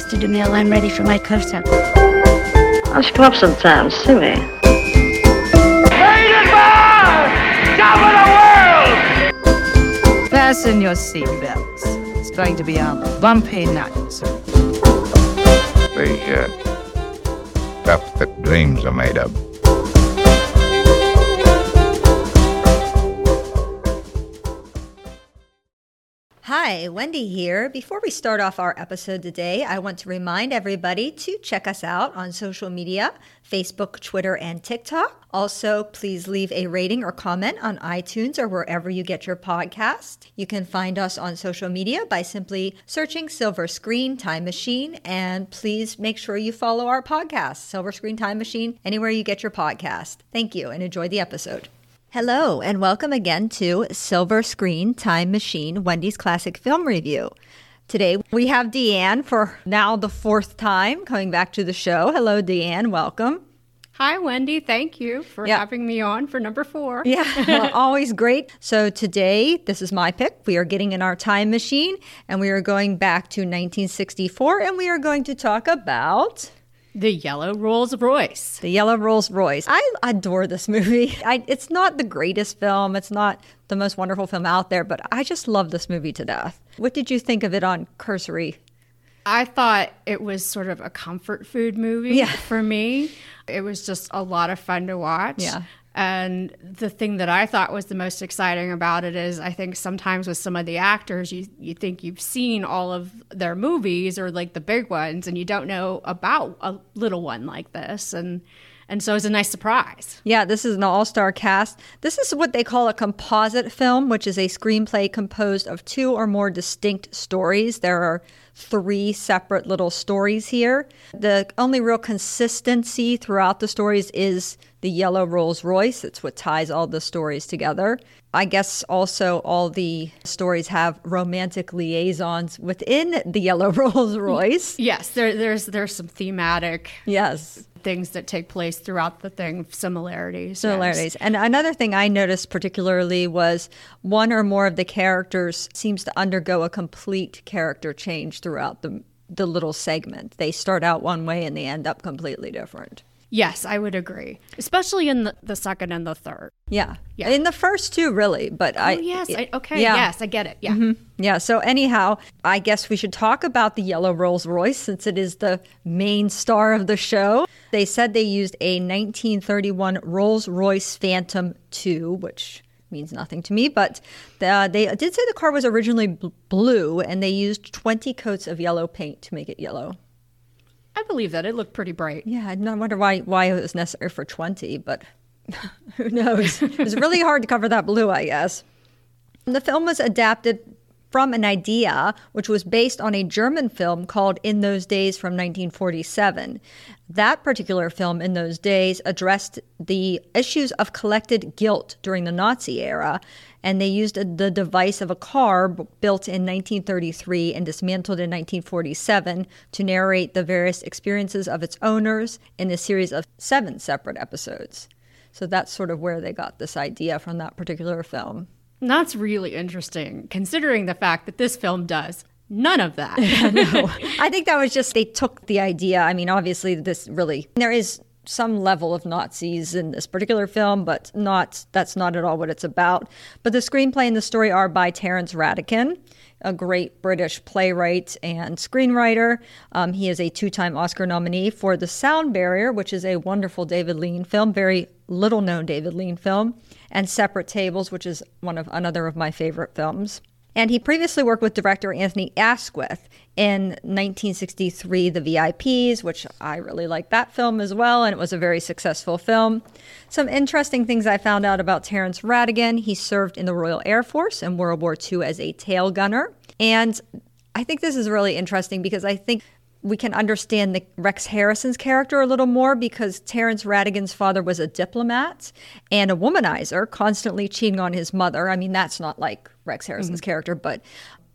Mr. DeMille. I'm ready for my close-up. Why don't you come up sometime, see me? Fasten your seatbelts. It's going to be a bumpy night. The uh, stuff that dreams are made of. Hi, Wendy here. Before we start off our episode today, I want to remind everybody to check us out on social media Facebook, Twitter, and TikTok. Also, please leave a rating or comment on iTunes or wherever you get your podcast. You can find us on social media by simply searching Silver Screen Time Machine, and please make sure you follow our podcast, Silver Screen Time Machine, anywhere you get your podcast. Thank you and enjoy the episode. Hello, and welcome again to Silver Screen Time Machine, Wendy's Classic Film Review. Today we have Deann for now the fourth time coming back to the show. Hello, Deann. Welcome. Hi, Wendy. Thank you for Yeah. having me on for number four. Yeah, always great. So today, this is my pick. We are getting in our time machine and we are going back to 1964 and we are going to talk about The Yellow Rolls Royce. The Yellow Rolls Royce. I adore this movie. I, it's not the greatest film, it's not the most wonderful film out there, but I just love this movie to death. What did you think of it on cursory? I thought it was sort of a comfort food movie Yeah. for me. It was just a lot of fun to watch. Yeah. And the thing that I thought was the most exciting about it is I think sometimes with some of the actors, you, you think you've seen all of their movies or like the big ones, and you don't know about a little one like this. And and so it was a nice surprise. Yeah, this is an all star cast. This is what they call a composite film, which is a screenplay composed of two or more distinct stories. There are three separate little stories here. The only real consistency throughout the stories is the yellow Rolls Royce. It's what ties all the stories together. I guess also all the stories have romantic liaisons within the yellow Rolls Royce. Yes, there, there's there's some thematic Yes. Things that take place throughout the thing, similarities. yes. similarities. And another thing I noticed particularly was one or more of the characters seems to undergo a complete character change throughout the the little segment. They start out one way and they end up completely different. Yes, I would agree, especially in the, the second and the third. Yeah. Yeah. In the first two really, but I oh, yes. I, okay. yeah. Yes, I get it. Yeah. Yeah, so anyhow, I guess we should talk about the yellow Rolls Royce since it is the main star of the show. They said they used a 1931 Rolls Royce Phantom II, which means nothing to me, but uh, they did say the car was originally bl- blue and they used 20 coats of yellow paint to make it yellow. I believe that. It looked pretty bright. Yeah, I wonder why why it was necessary for 20, but who knows? it was really hard to cover that blue, I guess. The film was adapted from an idea which was based on a German film called In Those Days from 1947. That particular film, In Those Days, addressed the issues of collected guilt during the Nazi era, and they used the device of a car b- built in 1933 and dismantled in 1947 to narrate the various experiences of its owners in a series of seven separate episodes. So that's sort of where they got this idea from that particular film. That's really interesting, considering the fact that this film does none of that. no. I think that was just they took the idea. I mean, obviously, this really there is some level of Nazis in this particular film, but not that's not at all what it's about. But the screenplay and the story are by Terence Rattigan, a great British playwright and screenwriter. Um, he is a two-time Oscar nominee for The Sound Barrier, which is a wonderful David Lean film, very little known David Lean film, and Separate Tables, which is one of another of my favorite films. And he previously worked with director Anthony Asquith in 1963, The VIPs, which I really like that film as well, and it was a very successful film. Some interesting things I found out about Terence Rattigan. He served in the Royal Air Force in World War II as a tail gunner. And I think this is really interesting because I think we can understand the Rex Harrison's character a little more because Terence Rattigan's father was a diplomat and a womanizer, constantly cheating on his mother. I mean, that's not like Rex Harrison's mm-hmm. character, but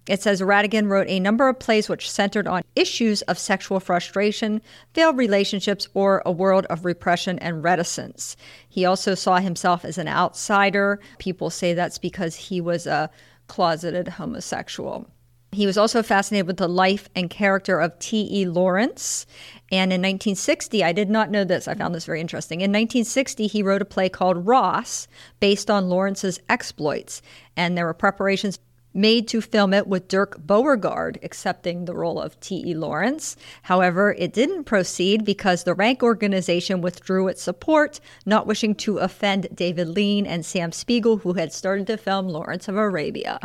it says Radigan wrote a number of plays which centered on issues of sexual frustration, failed relationships, or a world of repression and reticence. He also saw himself as an outsider. People say that's because he was a closeted homosexual. He was also fascinated with the life and character of T.E. Lawrence. And in 1960, I did not know this, I found this very interesting. In 1960, he wrote a play called Ross, based on Lawrence's exploits. And there were preparations made to film it with Dirk Bogarde accepting the role of T.E. Lawrence. However, it didn't proceed because the rank organization withdrew its support, not wishing to offend David Lean and Sam Spiegel, who had started to film Lawrence of Arabia.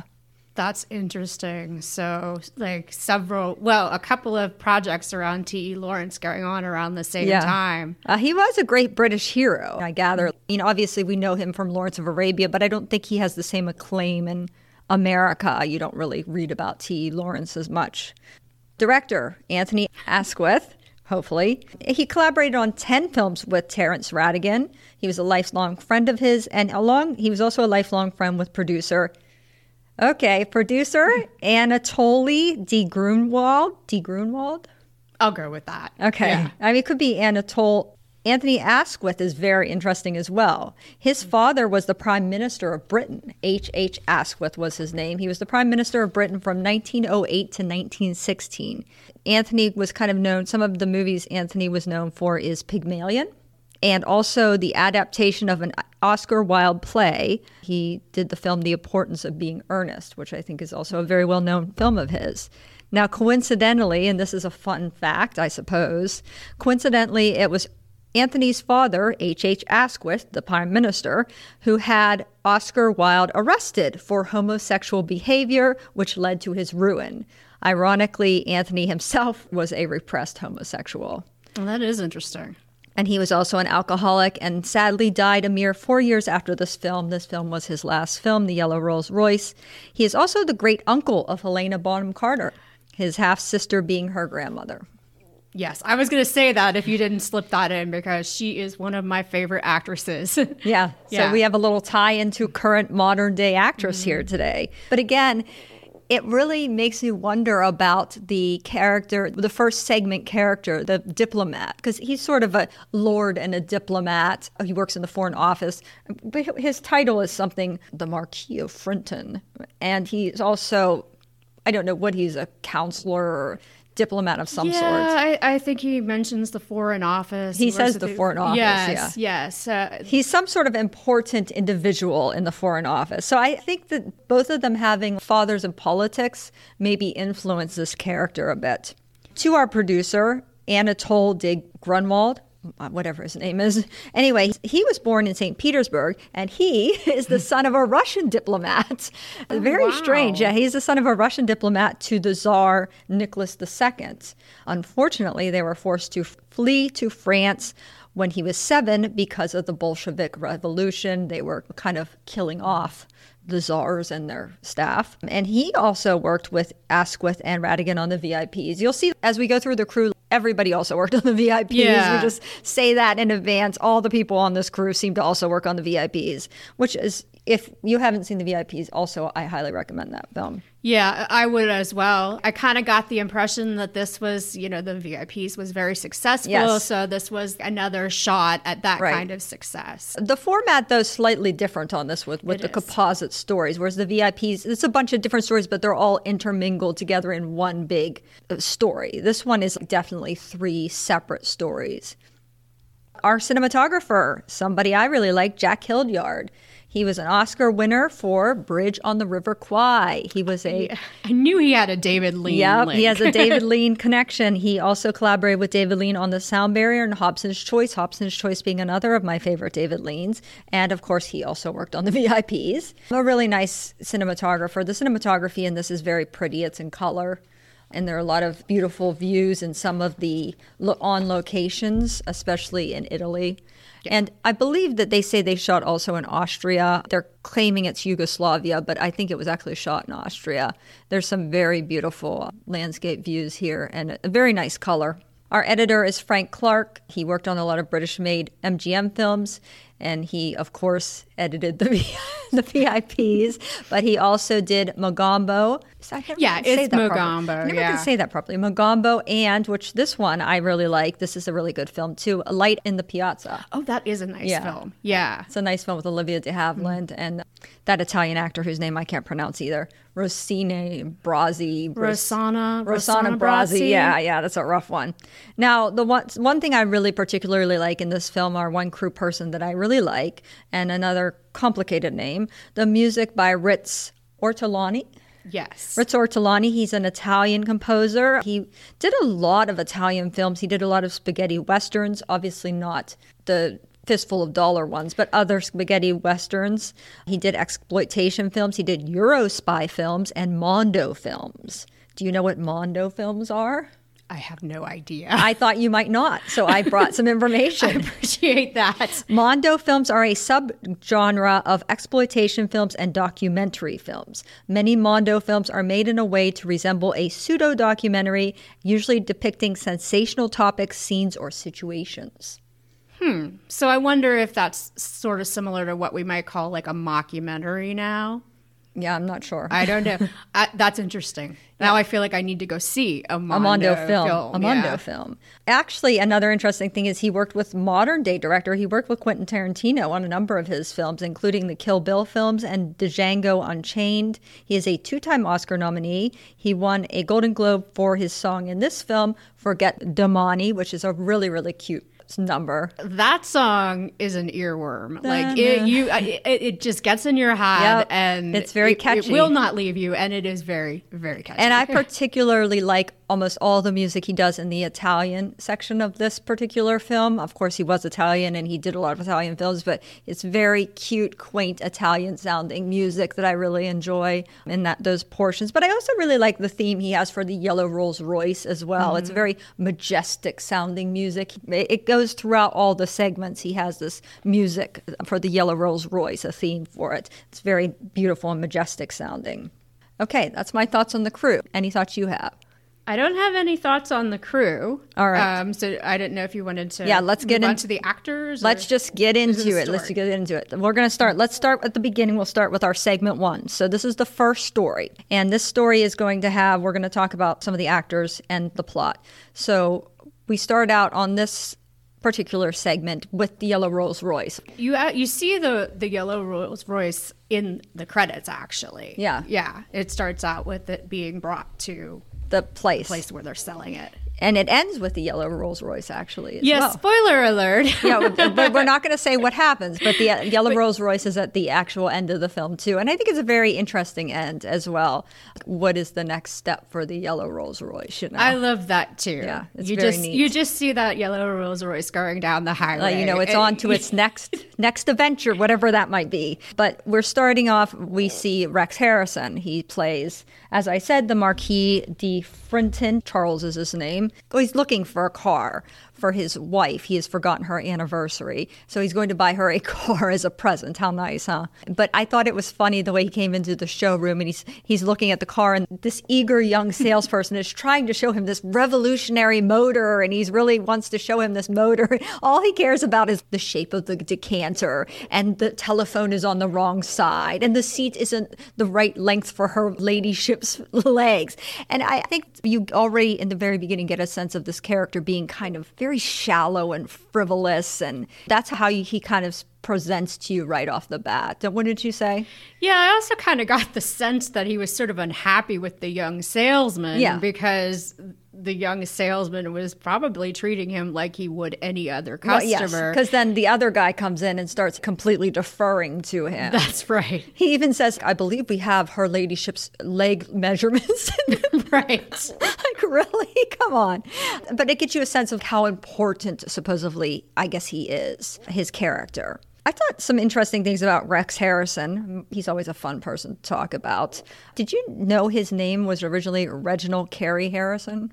That's interesting. So, like several, well, a couple of projects around T.E. Lawrence going on around the same Yeah. time. Uh, he was a great British hero, I gather. You know, obviously we know him from Lawrence of Arabia, but I don't think he has the same acclaim in America. You don't really read about T.E. Lawrence as much. Director Anthony Asquith, hopefully. He collaborated on 10 films with Terence Rattigan. He was a lifelong friend of his, and along he was also a lifelong friend with producer Okay, producer Anatoly D. Grunwald. D. Grunwald? I'll go with that. Okay. Yeah. I mean, it could be Anatole. Anthony Asquith is very interesting as well. His mm-hmm. father was the Prime Minister of Britain. H. H. Asquith was his name. He was the Prime Minister of Britain from 1908 to 1916. Anthony was kind of known, some of the movies Anthony was known for is Pygmalion and also the adaptation of an Oscar Wilde play. He did the film The Importance of Being Earnest, which I think is also a very well known film of his. Now, coincidentally, and this is a fun fact, I suppose, coincidentally, it was Anthony's father, H. H. Asquith, the prime minister, who had Oscar Wilde arrested for homosexual behavior, which led to his ruin. Ironically, Anthony himself was a repressed homosexual. Well, that is interesting. And he was also an alcoholic and sadly died a mere four years after this film. This film was his last film, The Yellow Rolls Royce. He is also the great uncle of Helena Bonham Carter, his half sister being her grandmother. Yes, I was going to say that if you didn't slip that in because she is one of my favorite actresses. Yeah. Yeah. So we have a little tie into current modern day actress here mm-hmm. today. But again, it really makes me wonder about the character, the first segment character, the diplomat, because he's sort of a lord and a diplomat. Oh, he works in the Foreign Office, but his title is something, the Marquis of Frinton. And he's also, I don't know what he's, a counselor or diplomat of some yeah, sort. I, I think he mentions the Foreign Office. He says at the Foreign Office, Yes, yes. Uh, He's some sort of important individual in the Foreign Office. So I think that both of them having fathers in politics maybe influence this character a bit. To our producer, Anatole de Grunwald, Uh, whatever his name is. Anyway, he was born in St. Petersburg and he is the son of a Russian diplomat. Oh, Very wow. strange. Yeah, he's the son of a Russian diplomat to the Tsar Nicholas II. Unfortunately, they were forced to flee to France when he was seven because of the Bolshevik Revolution. They were kind of killing off the czars and their staff. And he also worked with Asquith and Rattigan on the VIPs. You'll see as we go through the crew, everybody also worked on the VIPs. Yeah. We just say that in advance. All the people on this crew seem to also work on the VIPs, which is, if you haven't seen the VIPs, also, I highly recommend that film. yeah, I would as well. I kind of got the impression that this was, you know, the VIPs was very successful. Yes. So this was another shot at that Right. kind of success. The format, though, is slightly different on this with, with It the is. composite stories, whereas the VIPs, it's a bunch of different stories, but they're all intermingled together in one big uh, story. This one is definitely three separate stories. Our cinematographer, somebody I really like, Jack Hildyard. He was an Oscar winner for Bridge on the River Kwai. He was a I knew he had a David Lean. Link. he has a David Lean connection. He also collaborated with David Lean on The Sound Barrier and Hobson's Choice, Hobson's Choice being another of my favorite David Leans. And of course, he also worked on the VIPs. A really nice cinematographer. The cinematography in this is very pretty, it's in color. And there are a lot of beautiful views in some of the lo- on locations, especially in Italy. And I believe that they say they shot also in Austria. They're claiming it's Yugoslavia, but I think it was actually shot in Austria. There's some very beautiful landscape views here and a very nice color. Our editor is Frank Clarke. He worked on a lot of British made MGM films, and he, of course, edited the, the VIPs, but he also did Mogambo. Yeah, it's that properly. Mogambo, I never yeah. can say that properly. Mogambo, and which this one I really like. This is a really good film, too. A Light in the Piazza. Oh, that is a nice Yeah. film. Yeah. It's a nice film with Olivia de Havilland mm. and that Italian actor whose name I can't pronounce either. Rossini Brazzi. Rossana Brazzi. Brazzi. Yeah, yeah, that's a rough one. Now, the one one thing I really particularly like in this film are one crew person that I really like and another complicated name. The music by Riz Ortolani. Yes. Riz Ortolani, he's an Italian composer. He did a lot of Italian films. He did a lot of spaghetti westerns, obviously not the fistful of dollar ones, but other spaghetti westerns. He did exploitation films. He did Euro spy films and Mondo films. Do you know what Mondo films are? I have no idea. I thought you might not, so I brought some information. appreciate that. Mondo films are a subgenre of exploitation films and documentary films. Many Mondo films are made in a way to resemble a pseudo documentary, usually depicting sensational topics, scenes, or situations. Hmm. So I wonder if that's sort of similar to what we might call like a mockumentary now. Yeah, I'm not sure. I don't know. I, that's interesting. Now I feel like I need to go see a Mondo, a Mondo film, a Mondo yeah. film. Actually, another interesting thing is he worked with modern day director. He worked with Quentin Tarantino on a number of his films, including the Kill Bill films and Django Unchained. He is a two-time Oscar nominee. He won a Golden Globe for his song in this film, "Forget Domani," which is a really, really cute number. That song is an earworm. Like it, you, it, it just gets in your head, Yep. and It's very it- catchy. It will not leave you, and it is very, very catchy. And I particularly like almost all the music he does in the Italian section of this particular film. Of course, he was Italian and he did a lot of Italian films, but it's very cute, quaint Italian sounding music that I really enjoy in that those portions. But I also really like the theme he has for the Yellow Rolls Royce as well. It's mm-hmm. very majestic sounding music. It it goes throughout all the segments. He has this music for the Yellow Rolls Royce, a theme for it. It's very beautiful and majestic sounding. Okay, that's my thoughts on the crew. Any thoughts you have? I don't have any thoughts on the crew. All right. Um, so I didn't know if you wanted to. Yeah, let's get move on in- to the actors. Let's just get into it. Let's get into it. We're going to start. Let's start at the beginning. We'll start with our segment one. So, this is the first story. And this story is going to have, we're going to talk about some of the actors and the plot. So, we start out on this particular segment with the Yellow Rolls Royce. You uh, you see the the yellow Rolls Royce in the credits actually. Yeah. Yeah. It starts out with it being brought to The place. the place where they're selling it. And it ends with the Yellow Rolls Royce, actually. Yes. well. Spoiler alert. yeah, but, we're not going to say what happens. But the Yellow Rolls Royce is at the actual end of the film too, and I think it's a very interesting end as well. What is the next step for the Yellow Rolls Royce? You know, I love that too. Yeah, it's you very just neat. you just see that yellow Rolls Royce going down the highway. like, you know, it's on to its next next adventure, whatever that might be. But we're starting off. We see Rex Harrison. He plays, as I said, the Marquis de Frinton. Charles is his name. He's looking for a car for his wife. He has forgotten her anniversary, so he's going to buy her a car as a present. How nice, huh? But I thought it was funny the way he came into the showroom and he's he's looking at the car, and this eager young salesperson is trying to show him this revolutionary motor, and he's really wants to show him this motor. All he cares about is the shape of the decanter, and the telephone is on the wrong side, and the seat isn't the right length for her ladyship's legs. And I think you already in the very beginning get a sense of this character being kind of very shallow and frivolous, and that's how he kind of presents to you right off the bat. What did you say? Yeah, I also kind of got the sense that he was sort of unhappy with the young salesman Yeah. because the young salesman was probably treating him like he would any other Well, yes, customer. because then the other guy comes in and starts completely deferring to him. That's right. He even says, I believe we have her ladyship's leg measurements. Right. like, really? Come on. But it gets you a sense of how important, supposedly, I guess he is, his character. I thought some interesting things about Rex Harrison. He's always a fun person to talk about. Did you know his name was originally Reginald Carey Harrison?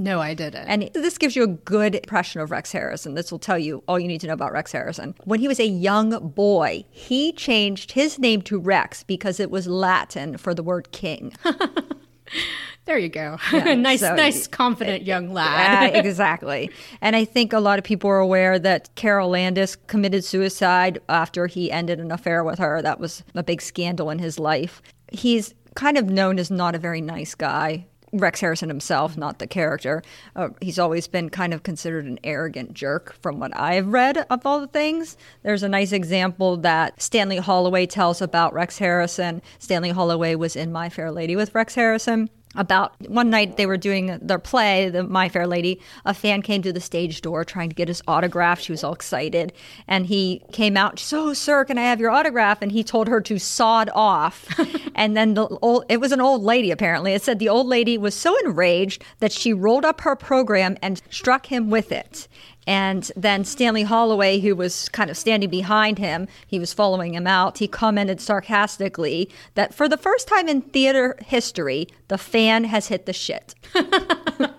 No, I didn't. And this gives you a good impression of Rex Harrison. This will tell you all you need to know about Rex Harrison. When he was a young boy, he changed his name to Rex because it was Latin for the word king. there you go. nice, so- nice, confident young lad. exactly. And I think a lot of people are aware that Carol Landis committed suicide after he ended an affair with her. That was a big scandal in his life. He's kind of known as not a very nice guy. Rex Harrison himself, not the character. Uh, he's always been kind of considered an arrogant jerk from what I've read of all the things. There's a nice example that Stanley Holloway tells about Rex Harrison. Stanley Holloway was in My Fair Lady with Rex Harrison about one night they were doing their play, the My Fair Lady. A fan came to the stage door trying to get his autograph. She was all excited, and he came out. So, "Oh, sir, can I have your autograph?" And he told her to sod off. and then the old, it was an old lady apparently. It said the old lady was so enraged that she rolled up her program and struck him with it. And then Stanley Holloway, who was kind of standing behind him, he was following him out. He commented sarcastically that for the first time in theater history, the fan has hit the shit. I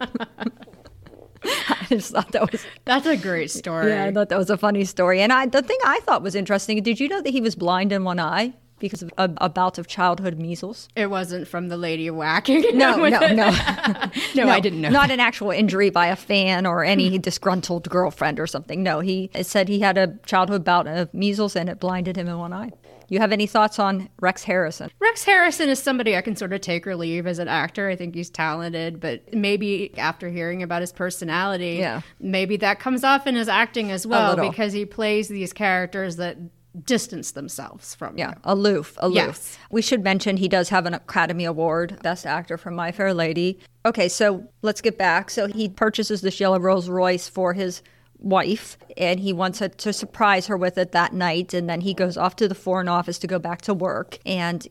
just thought that was That's a great story. yeah, I thought that was a funny story. And I, the thing I thought was interesting, did you know that he was blind in one eye because of a, a bout of childhood measles? It wasn't from the lady whacking. No, with no, no. no, I didn't know. Not an actual injury by a fan or any hmm. disgruntled girlfriend or something. No, he it said he had a childhood bout of measles and it blinded him in one eye. You have any thoughts on Rex Harrison? Rex Harrison is somebody I can sort of take or leave as an actor. I think he's talented, but maybe after hearing about his personality, Yeah. maybe that comes off in his acting as well because he plays these characters that distance themselves from Yeah, you. aloof, aloof. Yes. We should mention he does have an Academy Award, Best Actor for My Fair Lady. Okay, so let's get back. So he purchases this yellow Rolls Royce for his wife, and he wants to, to surprise her with it that night. And then he goes off to the Foreign Office to go back to work. And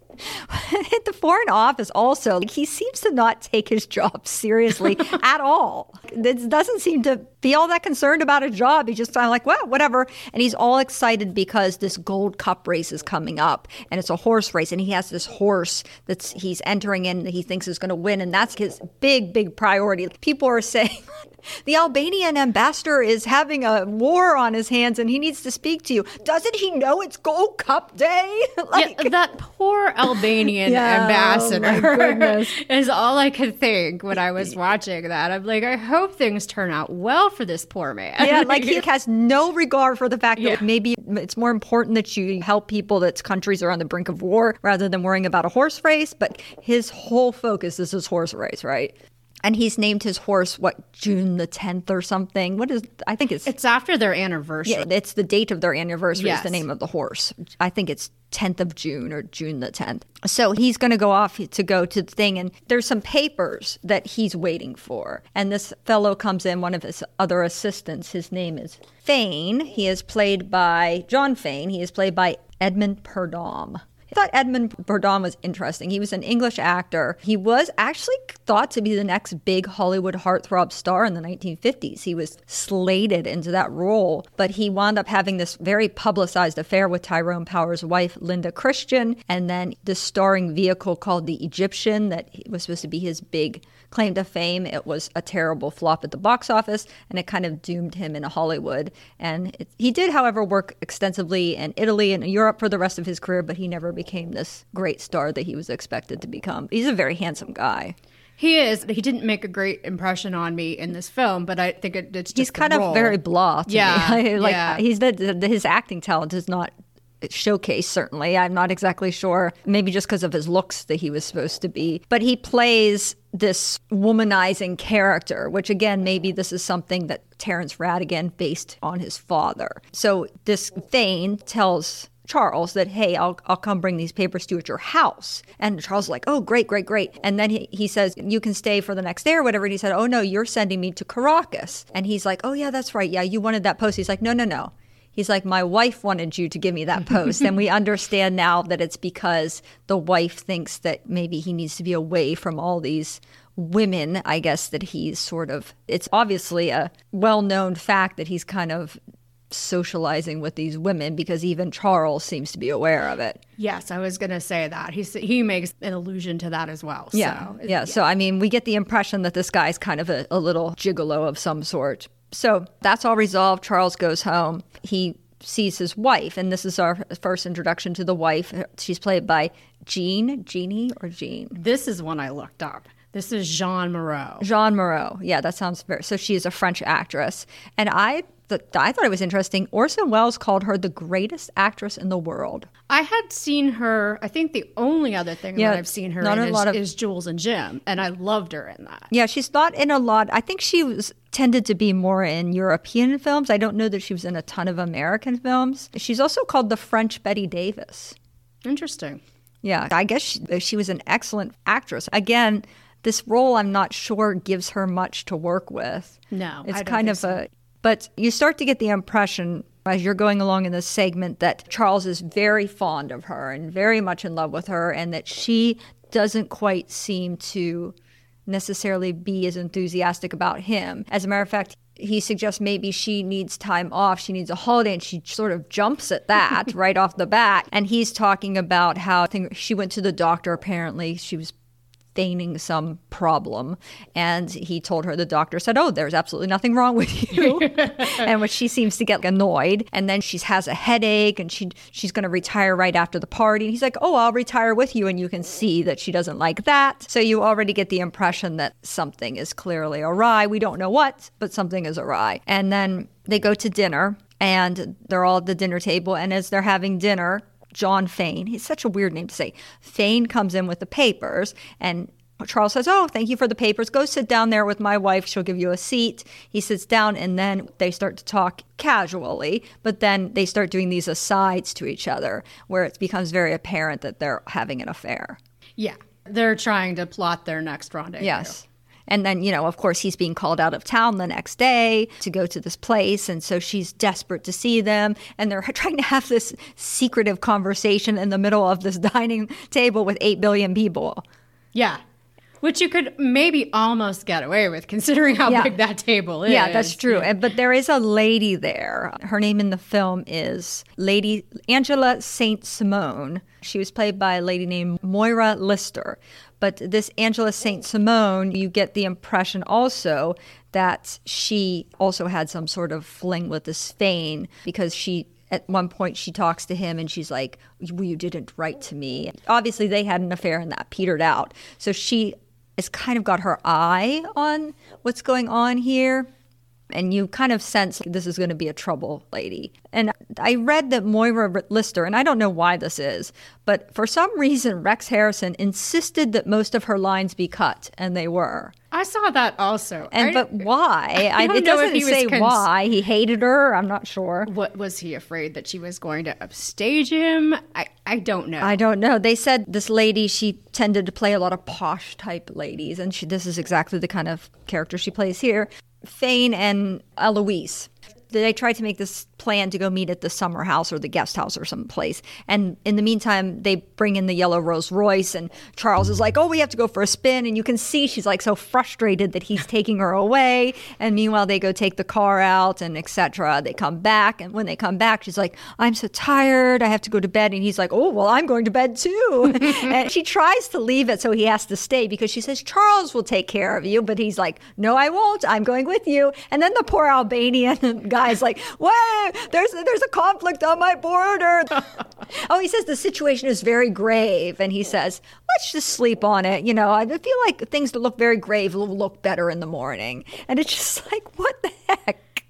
at the Foreign Office, also, he seems to not take his job seriously at all. It doesn't seem to be all that concerned about his job. He's just kind of like, well, whatever. And he's all excited because this Gold Cup race is coming up, and it's a horse race, and he has this horse that he's entering in that he thinks is going to win, and that's his big, big priority. People are saying. The Albanian ambassador is having a war on his hands and he needs to speak to you. Doesn't he know it's Gold Cup Day? like, yeah, that poor Albanian Yeah, oh ambassador oh is all I could think when I was watching that. I'm like, I hope things turn out well for this poor man. yeah, like he has no regard for the fact Yeah. that maybe it's more important that you help people that's countries are on the brink of war rather than worrying about a horse race. But his whole focus is his horse race, right? And he's named his horse what June the tenth or something. What is I think it's It's after their anniversary. yeah, it's the date of their anniversary is the name of the horse. I think it's 10th of June or June the 10th. So he's going to go off to go to the thing, and there's some papers that he's waiting for. And this fellow comes in, one of his other assistants. His name is Fane. He is played by John Fane. He is played by Edmund Purdom. Thought Edmund Purdom was interesting. He was an English actor. He was actually thought to be the next big Hollywood heartthrob star in the 1950s. He was slated into that role, but he wound up having this very publicized affair with Tyrone Power's wife, Linda Christian, and then this starring vehicle called The Egyptian that was supposed to be his big claim to fame. It was a terrible flop at the box office, and it kind of doomed him in Hollywood. And it, he did, however, work extensively in Italy and Europe for the rest of his career, but he never became this great star that he was expected to become. He's a very handsome guy. He is. He didn't make a great impression on me in this film, but I think it, it's just He's kind of very blah. To Yeah, me. like yeah. he's the, the his acting talent is not showcased. Certainly, I'm not exactly sure. Maybe just because of his looks that he was supposed to be, but he plays this womanizing character, which again, maybe this is something that Terence Rattigan based on his father. So this Fane tells Charles that, hey, I'll, I'll come bring these papers to you at your house. And Charles is like, oh, great, great, great. And then he, he says, you can stay for the next day or whatever. And he said, oh, no, you're sending me to Caracas. And he's like, oh, yeah, that's right. Yeah, you wanted that post. He's like, no, no, no. He's like, my wife wanted you to give me that post. and we understand now that it's because the wife thinks that maybe he needs to be away from all these women, I guess, that he's sort of, it's obviously a well known fact that he's kind of socializing with these women because even Charles seems to be aware of it. Yes, I was going to say that. He's, he makes an allusion to that as well. Yeah. So, yeah. So, I mean, we get the impression that this guy's kind of a, a little gigolo of some sort. So that's all resolved. Charles goes home. He sees his wife, and this is our first introduction to the wife. She's played by Jean, Jeannie, or Jean? This is one I looked up. This is Jean Moreau. Jean Moreau. Yeah, that sounds very. So she is a French actress, and I I thought it was interesting. Orson Welles called her the greatest actress in the world. I had seen her. I think the only other thing Yeah, that I've seen her in a is, lot of- is Jules and Jim, and I loved her in that. Yeah, she's not in a lot. I think she was tended to be more in European films. I don't know that she was in a ton of American films. She's also called the French Bette Davis. Interesting. Yeah, I guess she, uh, she was an excellent actress. Again, this role I'm not sure gives her much to work with. No, it's I don't kind of so. a. But you start to get the impression as you're going along in this segment that Charles is very fond of her and very much in love with her, and that she doesn't quite seem to necessarily be as enthusiastic about him. As a matter of fact, he suggests maybe she needs time off, she needs a holiday, and she sort of jumps at that right off the bat. And he's talking about how I think she went to the doctor. Apparently, she was feigning some problem. And he told her the doctor said oh there's absolutely nothing wrong with you. And which she seems to get annoyed and then she has a headache and she she's going to retire right after the party. And he's like oh i'll retire with you and you can see that she doesn't like that. So you already get the impression that something is clearly awry. We don't know what but something is awry. And then they go to dinner and they're all at the dinner table and as they're having dinner John Fane. He's such a weird name to say. Fane comes in with the papers, and Charles says, Oh, thank you for the papers. Go sit down there with my wife. She'll give you a seat. He sits down, and then they start to talk casually, but then they start doing these asides to each other where it becomes very apparent that they're having an affair. Yeah, they're trying to plot their next rendezvous. Yes. And then, you know, of course, he's being called out of town the next day to go to this place. And so she's desperate to see them. And they're trying to have this secretive conversation in the middle of this dining table with 8 billion people. Yeah. Which you could maybe almost get away with considering how Yeah. big that table is. Yeah, that's true. And But there is a lady there. Her name in the film is Lady Angela Saint Simone. She was played by a lady named Moira Lister. But this Angela Saint Simone, you get the impression also that she also had some sort of fling with this Fane because she at one point she talks to him and she's like well, you didn't write to me. Obviously they had an affair and that petered out. So she has kind of got her eye on what's going on here and you kind of sense this is going to be a trouble lady. And I read that Moira Lister, and I don't know why this is, but for some reason Rex Harrison insisted that most of her lines be cut, and they were. I saw that also. And I- but why? I don't it know doesn't say cons- why. He hated her. I'm not sure. What was he afraid that she was going to upstage him? I, I don't know. I don't know. They said this lady, she tended to play a lot of posh type ladies, and she, this is exactly the kind of character she plays here. Fane and Eloise. They tried to make this plan to go meet at the summer house or the guest house or some place. And in the meantime, they bring in the yellow Rolls Royce, and Charles is like, Oh, we have to go for a spin. And you can see she's like so frustrated that he's taking her away. And meanwhile, they go take the car out and etc. They come back. And when they come back, she's like, I'm so tired. I have to go to bed. And he's like, Oh, well, I'm going to bed too. and she tries to leave it so he has to stay because she says, Charles will take care of you. But he's like, No, I won't. I'm going with you. And then the poor Albanian guy's like, Wait, there's, there's a conflict on my border. oh, he says the situation is very grave. And he says, Let's just sleep on it. You know, I feel like things that look very grave will look better in the morning. And it's just like, What the heck?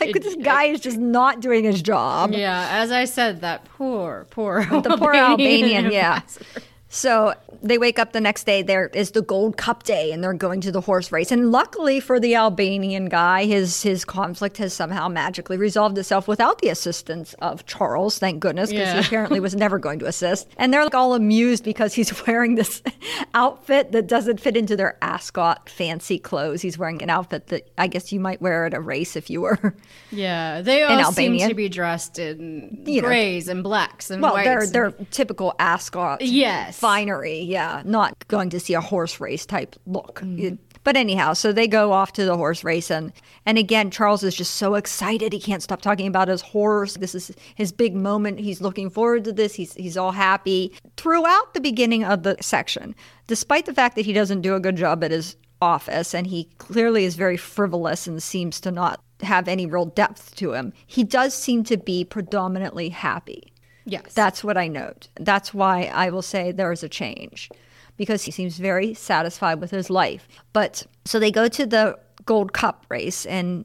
Like this guy is just not doing his job. yeah, as I said, that poor, poor the poor Albanian, yeah. So they wake up the next day. There is the Gold Cup day, and they're going to the horse race. And luckily for the Albanian guy, his his conflict has somehow magically resolved itself without the assistance of Charles. Thank goodness, because he apparently was never going to assist. And they're like all amused because he's wearing this outfit that doesn't fit into their ascot fancy clothes. He's wearing an outfit that I guess you might wear at a race if you were. Yeah, they all seem to be dressed in You know. grays and blacks and Well, whites. they're they're typical ascot Yes. Finery, yeah, not going to see a horse race type look. Mm-hmm. It- but anyhow, so they go off to the horse race and and again Charles is just so excited he can't stop talking about his horse. This is his big moment. He's looking forward to this. He's he's all happy. Throughout the beginning of the section, despite the fact that he doesn't do a good job at his office and he clearly is very frivolous and seems to not have any real depth to him, he does seem to be predominantly happy. Yes. That's what I note. That's why I will say there is a change because he seems very satisfied with his life. But so they go to the Gold Cup race and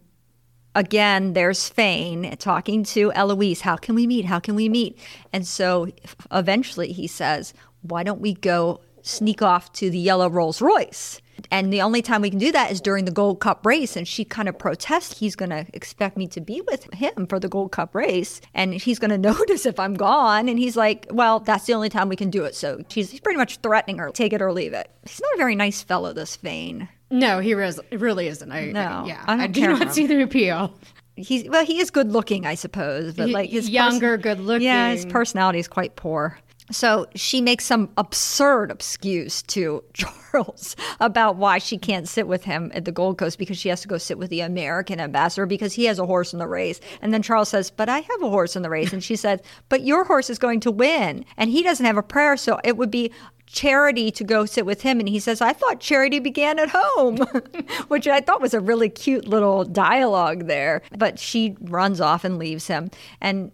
again, there's Fane talking to Eloise. How can we meet? How can we meet? And so eventually he says, Why don't we go sneak off to the yellow Rolls Royce? And the only time we can do that is during the Gold Cup race. And she kind of protests. He's going to expect me to be with him for the Gold Cup race. And he's going to notice if I'm gone. And he's like, well, that's the only time we can do it. So she's pretty much threatening her take it or leave it. He's not a very nice fellow, this Fane. No, he really isn't. I, No, yeah, I don't I do not see the appeal. He's well, he is good looking, I suppose, but like his younger, good-looking. Yeah, his personality is quite poor. So she makes some absurd excuse to Charles about why she can't sit with him at the Gold Coast because she has to go sit with the American ambassador because he has a horse in the race. And then Charles says, But I have a horse in the race. And she said, But your horse is going to win. And he doesn't have a prayer. So it would be charity to go sit with him. And he says, I thought charity began at home, which I thought was a really cute little dialogue there. But she runs off and leaves him. And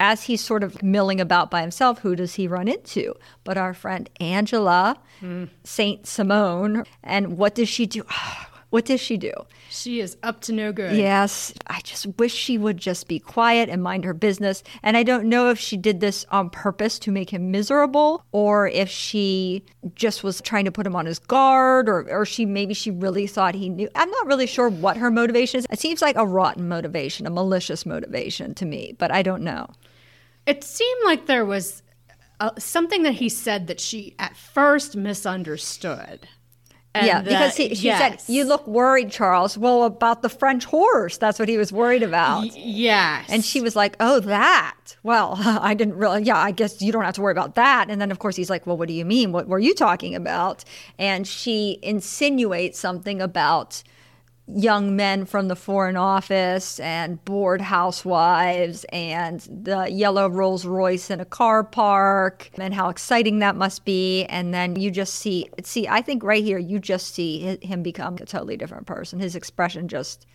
as he's sort of milling about by himself, who does he run into? But our friend Angela, hmm. Saint Simone. And what does she do? Oh, What does she do? She is up to no good. Yes, I just wish she would just be quiet and mind her business. And I don't know if she did this on purpose to make him miserable or if she just was trying to put him on his guard or, or she maybe she really thought he knew. I'm not really sure what her motivation is. It seems like a rotten motivation, a malicious motivation to me, but I don't know. It seemed like there was uh, something that he said that she at first misunderstood. And yeah, because that- he, she yes. said, You look worried, Charles. Well, about the French horse. That's what he was worried about. Y- yes. And she was like, "Oh, that. Well, I didn't really. Yeah, I guess you don't have to worry about that." And then, of course, he's like, "Well, what do you mean? What were you talking about?" And she insinuates something about young men from the Foreign Office and bored housewives and the yellow Rolls Royce in a car park and how exciting that must be. And then you just see, see, I think right here, you just see him become a totally different person. His expression just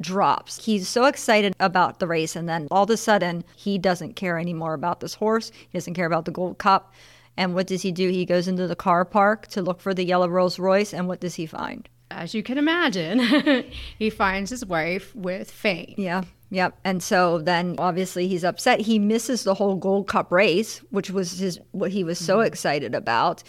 drops. He's so excited about the race, and then all of a sudden, he doesn't care anymore about this horse. He doesn't care about the Gold Cup. And what does he do? He goes into the car park to look for the yellow Rolls Royce, and what does he find? As you can imagine, he finds his wife with Fane. Yeah. Yep. And so then obviously he's upset. He misses the whole Gold Cup race, which was his what he was so mm-hmm. excited about.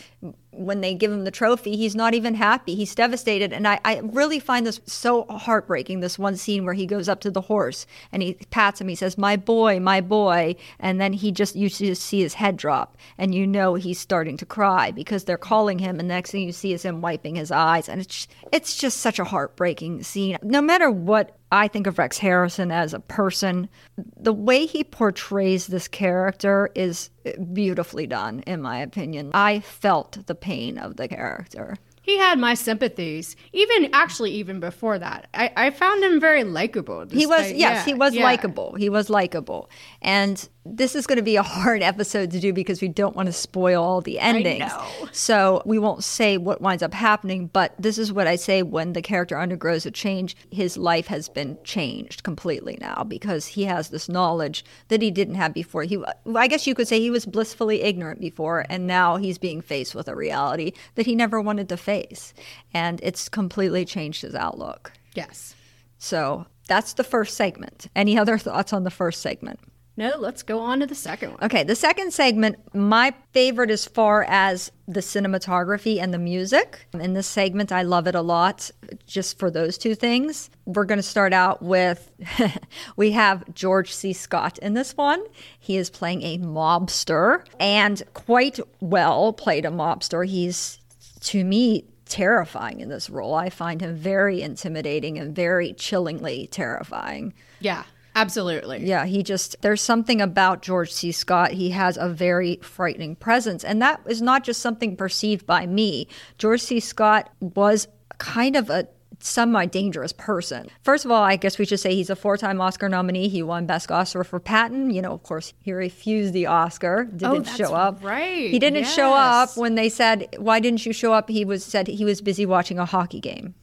When they give him the trophy, he's not even happy. He's devastated. And I, I really find this so heartbreaking, this one scene where he goes up to the horse and he pats him. He says, My boy, my boy. And then he just, you just see his head drop and you know he's starting to cry because they're calling him. And the next thing you see is him wiping his eyes. And it's, it's just such a heartbreaking scene. No matter what I think of Rex Harrison as a person. The way he portrays this character is beautifully done, in my opinion. I felt the pain of the character. He had my sympathies, even actually even before that. I, I found him very likable. He was, yes, yeah, he was yeah. likable. He was likable. And this is going to be a hard episode to do because we don't want to spoil all the endings. So we won't say what winds up happening, but this is what I say when the character undergoes a change, his life has been changed completely now because he has this knowledge that he didn't have before. He I guess you could say he was blissfully ignorant before and now he's being faced with a reality that he never wanted to face. And it's completely changed his outlook. Yes. So that's the first segment. Any other thoughts on the first segment? No, let's go on to the second one. Okay, the second segment, my favorite as far as the cinematography and the music. In this segment, I love it a lot just for those two things. We're going to start out with we have George C. Scott in this one. He is playing a mobster and quite well played a mobster. He's, to me, terrifying in this role. I find him very intimidating and very chillingly terrifying. Yeah, absolutely. Yeah, he just, there's something about George C. Scott. He has a very frightening presence. And that is not just something perceived by me. George C. Scott was kind of a semi dangerous person. First of all, I guess we should say he's a four time Oscar nominee. He won Best Oscar for Patton. You know, of course, he refused the Oscar, oh, didn't Oh, that's show up. right. He didn't show up when they said, Why didn't you show up? He was said he was busy watching a hockey game.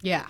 Yeah.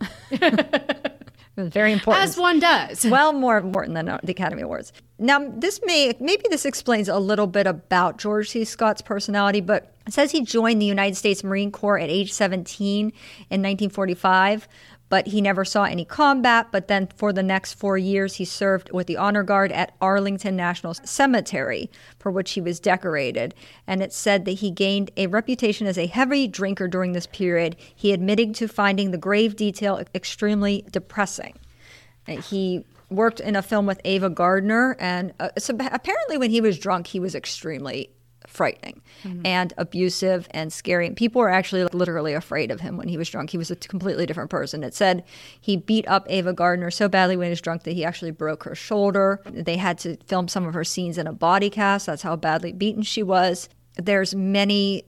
It was very important. As one does. well more important than uh, the Academy Awards. Now, this may maybe this explains a little bit about George C. Scott's personality, but it says he joined the United States Marine Corps at age 17 in 1945. But he never saw any combat. But then for the next four years, he served with the honor guard at Arlington National Cemetery, for which he was decorated. And it's said that he gained a reputation as a heavy drinker during this period. He admitted to finding the grave detail extremely depressing. He worked in a film with Ava Gardner, and uh, so apparently, when he was drunk, he was extremely frightening mm-hmm. and abusive and scary. And people were actually like, literally afraid of him when he was drunk. He was a completely different person. It said he beat up Ava Gardner so badly when he was drunk that he actually broke her shoulder. They had to film some of her scenes in a body cast. That's how badly beaten she was. There's many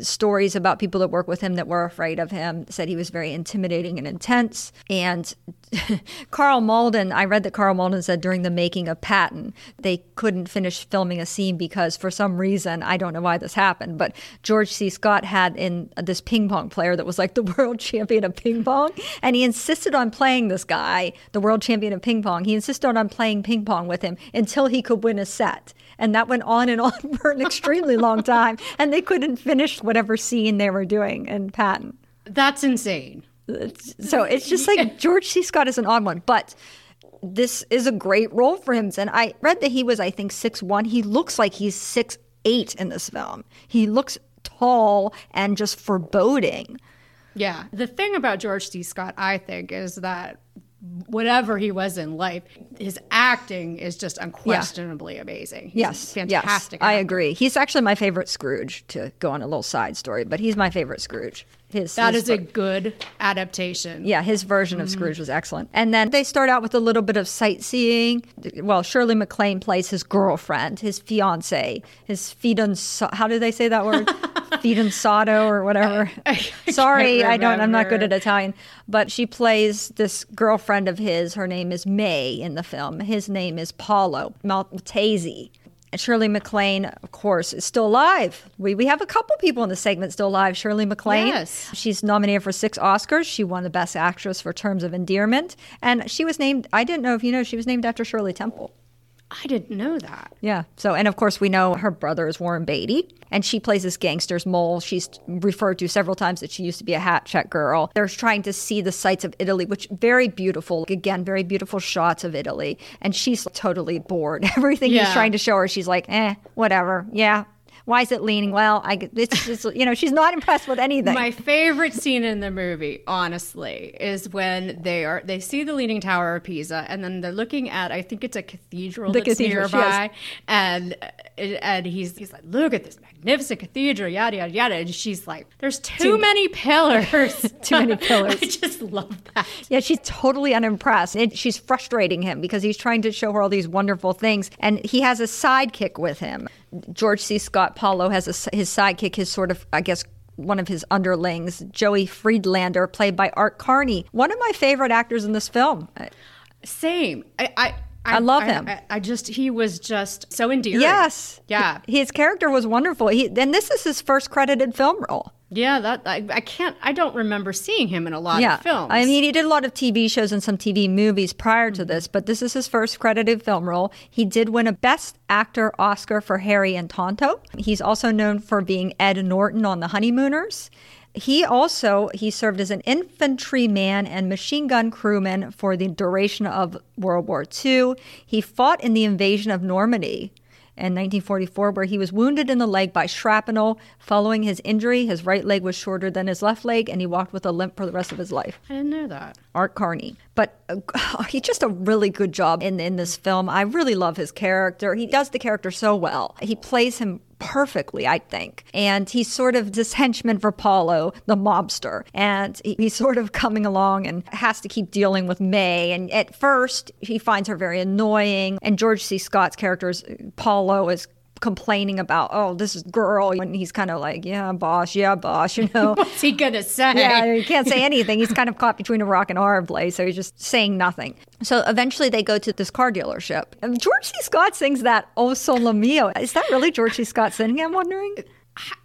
stories about people that work with him that were afraid of him said he was very intimidating and intense. And karl malden i read that karl malden said during the making of patton they couldn't finish filming a scene because for some reason i don't know why this happened but george c. Scott had in this ping pong player that was like the world champion of ping pong and he insisted on playing this guy the world champion of ping pong. He insisted on playing ping pong with him until he could win a set and that went on and on for an extremely long time. And they couldn't finish whatever scene they were doing in patton. That's insane. so it's just like george c. Scott is an odd one but this is a great role for him. And i read that he was i think six one. He looks like he's six eight in this film. He looks tall and just foreboding. Yeah. The thing about George C. Scott, I think, is that whatever he was in life, his acting is just unquestionably amazing. He's Yes, fantastic. Yes, I agree. He's actually my favorite Scrooge. To go on a little side story, but he's my favorite Scrooge. His That his is a good adaptation. yeah, his version of mm-hmm. Scrooge was excellent. And then they start out with a little bit of sightseeing. Well, Shirley MacLaine plays his girlfriend, his fiance, his fidanza. How do they say that word? fidanzato or whatever. Sorry, I don't. I'm not good at. Italian. But she plays this girlfriend of his. Her name is May in the film. His name is Paolo Maltese. And Shirley MacLaine, of course, is still alive. We, we have a couple people in the segment still alive. Shirley MacLaine. Yes. She's nominated for six Oscars. She won the Best Actress for Terms of Endearment. And she was named, I didn't know if you know, she was named after Shirley Temple. I didn't know that. Yeah. So, and of course, we know her brother is Warren Beatty, and she plays this gangster's mole. She's referred to several times that she used to be a hat check girl. They're trying to see the sights of Italy, which very beautiful. Again, very beautiful shots of Italy, and she's totally bored. Everything he's trying to show her, she's like, eh, whatever. Yeah. Why is it leaning? Well, I it's just you know she's not impressed with anything. My favorite scene in the movie, honestly, is when they are they see the Leaning Tower of Pisa, and then they're looking at I think it's a cathedral The that's cathedral, nearby, and and he's he's like, look at this magnificent cathedral, yada yada yada, and she's like, there's too, many pillars, Too many pillars. I just love that. Yeah, she's totally unimpressed. And she's frustrating him because he's trying to show her all these wonderful things. And he has a sidekick with him. George C. Scott Paulo has a, his sidekick, his sort of, I guess, one of his underlings, Joey Friedlander, played by Art Carney, one of my favorite actors in this film. Same. I I, I love him. I, I just he was just so endearing. Yes. Yeah. His character was wonderful. He, and this is his first credited film role. Yeah, that I, I can't. I don't remember seeing him in a lot of films. I mean, he did a lot of TV shows and some TV movies prior to mm-hmm. this, but this is his first credited film role. He did win a Best Actor Oscar for Harry and Tonto. He's also known for being Ed Norton on The Honeymooners. He also he served as an infantryman and machine gun crewman for the duration of World War II. He fought in the invasion of Normandy in 1944, where he was wounded in the leg by shrapnel. Following his injury, his right leg was shorter than his left leg, and he walked with a limp for the rest of his life. I didn't know that. Art Carney. But uh, he just a really good job in in this film. I really love his character. He does the character so well. He plays him perfectly, I think. And he's sort of this henchman for Paulo, the mobster. And he- he's sort of coming along and has to keep dealing with May. And at first, he finds her very annoying. And George C. Scott's character, Paulo is complaining about, oh, this is girl. And he's kind of like, yeah, boss, yeah, boss, you know. What's he gonna say? Yeah, he can't say anything. He's kind of caught between a rock and a hard place, so he's just saying nothing. So eventually they go to this car dealership. And George C. Scott sings that Oh Solo Mio. Is that really George C. Scott singing? I'm wondering.